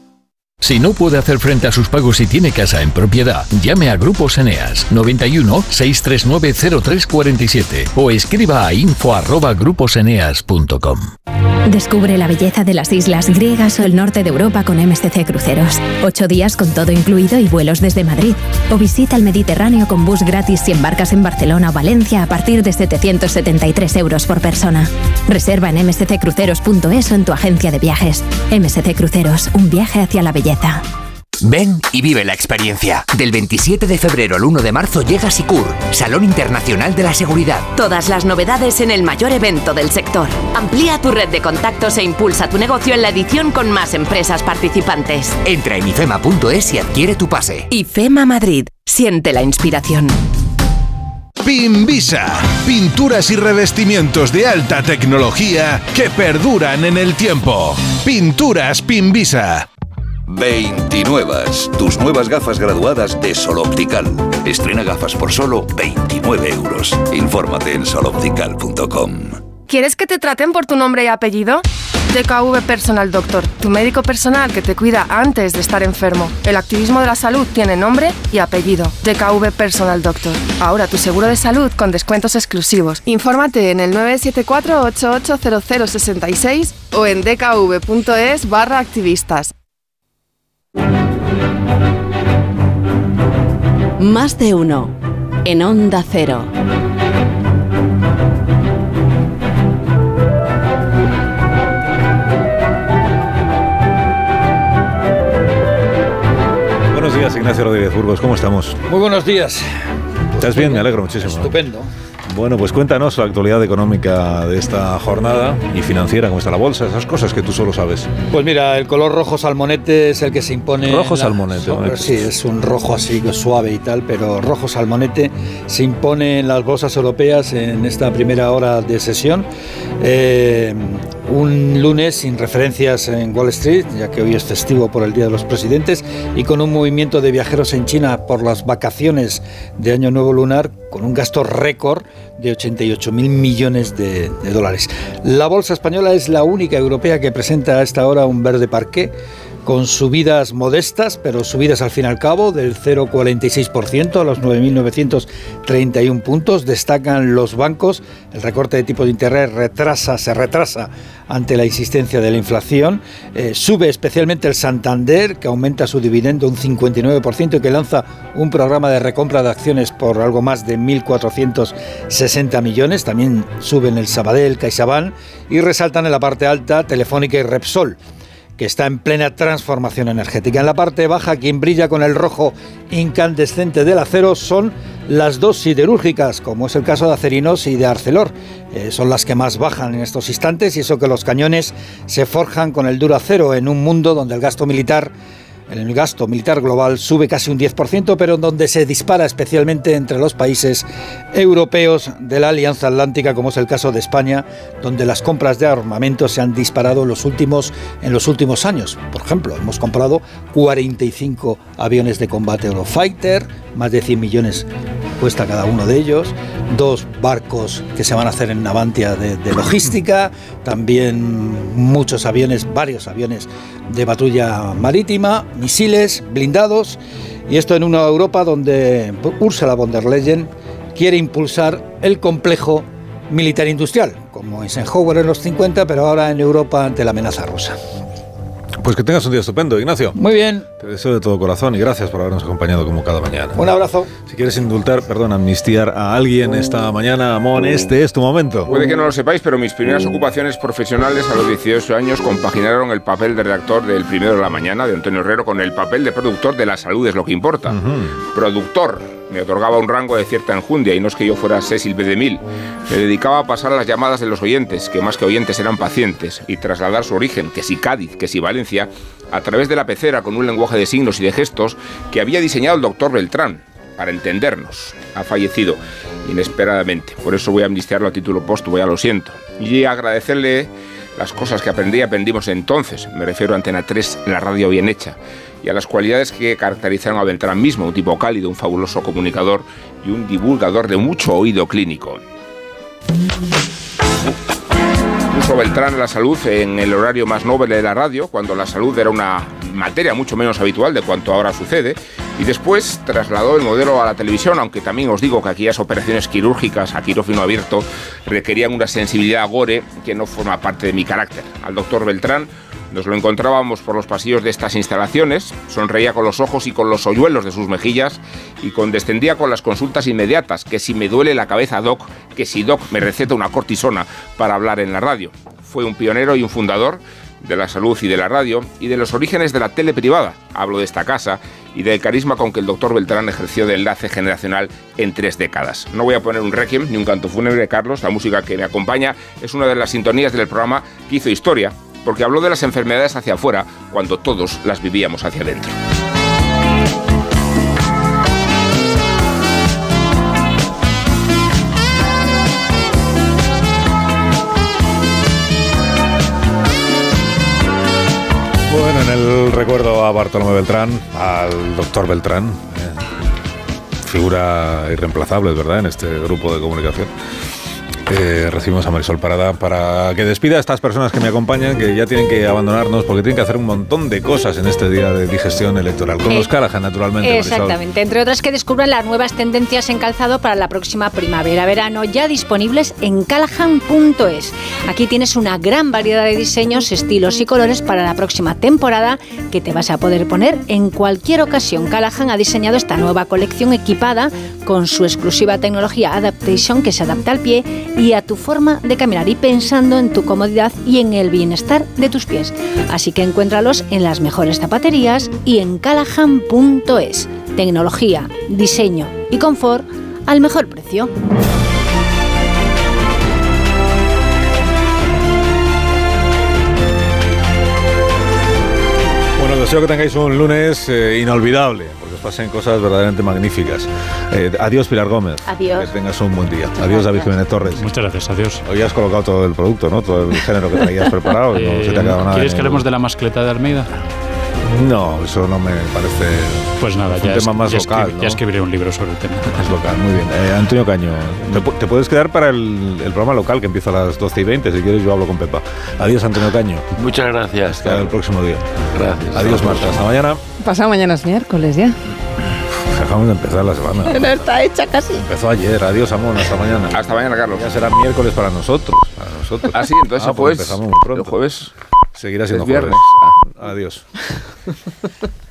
Si no puede hacer frente a sus pagos y tiene casa en propiedad, llame a Grupos Eneas 91 639 0347 o escriba a info@gruposeneas.com. Descubre la belleza de las islas griegas o el norte de Europa con MSC Cruceros. Ocho días con todo incluido y vuelos desde Madrid. O visita el Mediterráneo con bus gratis si embarcas en Barcelona o Valencia a partir de 773 euros por persona. Reserva en msccruceros.es o en tu agencia de viajes. MSC Cruceros, un viaje hacia la belleza. Ven y vive la experiencia. Del 27 de febrero al 1 de marzo llega SICUR, Salón Internacional de la Seguridad. Todas las novedades en el mayor evento del sector. Amplía tu red de contactos e impulsa tu negocio en la edición con más empresas participantes. Entra en ifema.es y adquiere tu pase. IFEMA Madrid. Siente la inspiración. Pimbisa, pinturas y revestimientos de alta tecnología que perduran en el tiempo. Pinturas Pimbisa. 29. Tus nuevas gafas graduadas de Sol Optical. Estrena gafas por solo 29 euros. Infórmate en soloptical.com. ¿Quieres que te traten por tu nombre y apellido? DKV Personal Doctor, tu médico personal que te cuida antes de estar enfermo. El activismo de la salud tiene nombre y apellido. DKV Personal Doctor. Ahora tu seguro de salud con descuentos exclusivos. Infórmate en el 974-880066 o en dkv.es barra activistas. Más de uno. En Onda Cero. Buenos días, Ignacio Rodríguez Burgos. ¿Cómo estamos? Muy buenos días. ¿Estás bien? Me alegro muchísimo. Estupendo. Bueno, pues cuéntanos la actualidad económica de esta jornada y financiera, cómo está la bolsa, esas cosas que tú solo sabes. Pues mira, el color rojo salmonete es el que se impone. Rojo la- salmonete, bonito. Sí, es un rojo así suave y tal, pero rojo salmonete se impone en las bolsas europeas en esta primera hora de sesión. Eh, un lunes sin referencias en Wall Street, ya que hoy es festivo por el Día de los Presidentes, y con un movimiento de viajeros en China por las vacaciones de Año Nuevo Lunar, con un gasto récord de 88 mil millones de, de dólares. La bolsa española es la única europea que presenta a esta hora un verde parqué con subidas modestas, pero subidas al fin y al cabo del 0,46% a los 9.931 puntos. Destacan los bancos. El recorte de tipo de interés retrasa, se retrasa ante la insistencia de la inflación. Eh, sube especialmente el Santander, que aumenta su dividendo un 59% y que lanza un programa de recompra de acciones por algo más de 1.460 millones. También suben el Sabadell, CaixaBank y resaltan en la parte alta Telefónica y Repsol que está en plena transformación energética. En la parte baja, quien brilla con el rojo incandescente del acero son las dos siderúrgicas, como es el caso de Acerinos y de Arcelor. Eh, son las que más bajan en estos instantes y eso que los cañones se forjan con el duro acero en un mundo donde el gasto militar el gasto militar global sube casi un 10%, pero donde se dispara especialmente entre los países europeos de la Alianza Atlántica, como es el caso de España, donde las compras de armamento se han disparado en los últimos, en los últimos años. Por ejemplo, hemos comprado 45 aviones de combate Eurofighter, más de 100 millones cuesta cada uno de ellos, dos barcos que se van a hacer en Navantia de, logística, también muchos aviones, varios aviones de patrulla marítima, misiles, blindados, y esto en una Europa donde Ursula von der Leyen quiere impulsar el complejo militar industrial, como Eisenhower en los 50, pero ahora en Europa ante la amenaza rusa. Pues que tengas un día estupendo, Ignacio. Muy bien. Te deseo de todo corazón y gracias por habernos acompañado como cada mañana. Un abrazo. Si quieres indultar, perdón, amnistiar a alguien esta mañana, Amón, este es tu momento. Puede que no lo sepáis, pero mis primeras ocupaciones profesionales a los 18 años compaginaron el papel de redactor del Primero de la Mañana de Antonio Herrero con el papel de productor de La Salud es lo que importa. Productor me otorgaba un rango de cierta enjundia y no es que yo fuera Cecil B. DeMille. Me dedicaba a pasar las llamadas de los oyentes, que más que oyentes eran pacientes, y trasladar su origen, que si Cádiz, que si Valencia, a través de la pecera con un lenguaje de signos y de gestos que había diseñado el doctor Beltrán, para entendernos. Ha fallecido inesperadamente, por eso voy a amnistiarlo a título póstumo, ya lo siento. Y agradecerle las cosas que aprendí aprendimos entonces, me refiero a Antena 3, la radio bien hecha, y a las cualidades que caracterizaron a Beltrán mismo, un tipo cálido, un fabuloso comunicador y un divulgador de mucho oído clínico. Puso Beltrán la salud en el horario más noble de la radio, cuando la salud era una materia mucho menos habitual de cuanto ahora sucede, y después trasladó el modelo a la televisión, aunque también os digo que aquellas operaciones quirúrgicas a quirófano abierto requerían una sensibilidad gore que no forma parte de mi carácter. Al doctor Beltrán nos lo encontrábamos por los pasillos de estas instalaciones, sonreía con los ojos y con los hoyuelos de sus mejillas y condescendía con las consultas inmediatas, que si me duele la cabeza, doc, que si doc me receta una cortisona para hablar en la radio. Fue un pionero y un fundador de la salud y de la radio y de los orígenes de la tele privada, hablo de esta casa, y del carisma con que el doctor Beltrán ejerció de enlace generacional en tres décadas. No voy a poner un requiem ni un canto fúnebre, Carlos, la música que me acompaña es una de las sintonías del programa que hizo historia, porque habló de las enfermedades hacia afuera cuando todos las vivíamos hacia adentro. Bueno, en el recuerdo a Bartolomé Beltrán, al doctor Beltrán, eh, figura irreemplazable, ¿verdad?, en este grupo de comunicación. Eh, recibimos a Marisol Parada para que despida a estas personas que me acompañan, que ya tienen que abandonarnos porque tienen que hacer un montón de cosas en este día de digestión electoral. Con Eh, los Callahan, naturalmente. Marisol. Exactamente, entre otras que descubran las nuevas tendencias en calzado para la próxima primavera-verano, ya disponibles en callahan.es. Aquí tienes una gran variedad de diseños, estilos y colores para la próxima temporada que te vas a poder poner en cualquier ocasión. Callahan ha diseñado esta nueva colección equipada con su exclusiva tecnología Adaptation que se adapta al pie y a tu forma de caminar y pensando en tu comodidad y en el bienestar de tus pies. Así que encuéntralos en las mejores zapaterías y en callahan.es. Tecnología, diseño y confort al mejor precio. Bueno, deseo que tengáis un lunes eh, inolvidable, pasen cosas verdaderamente magníficas. Eh, adiós, Pilar Gómez. Adiós. Que tengas un buen día. Adiós, David Jiménez Torres. Muchas gracias, adiós. Hoy has colocado todo el producto, ¿no? Todo el género que traías preparado. y no se te ha quedado nada. ¿Quieres que hablemos de la mascleta de Almeida? No, eso no me parece. Pues nada, ya, un tema es- más ya local. escribí- ¿no? ya escribiré un libro sobre el tema. Es local, muy bien. Eh, Antonio Caño, te, te puedes quedar para el, el programa local que empieza a las 12 y 20. Si quieres, yo hablo con Pepa. Adiós, Antonio Caño. Muchas gracias. Hasta el próximo día. Gracias. Adiós, Marta. Hasta mañana. Pasado mañana es miércoles ya. Acabamos de empezar la semana. Pero está hecha casi. Empezó ayer. Adiós, Amón. Hasta mañana. Hasta mañana, Carlos. Ya será miércoles para nosotros. Para nosotros. Ah, sí, entonces el pues empezamos muy pronto. el jueves Seguirá siendo viernes. jueves. Adiós.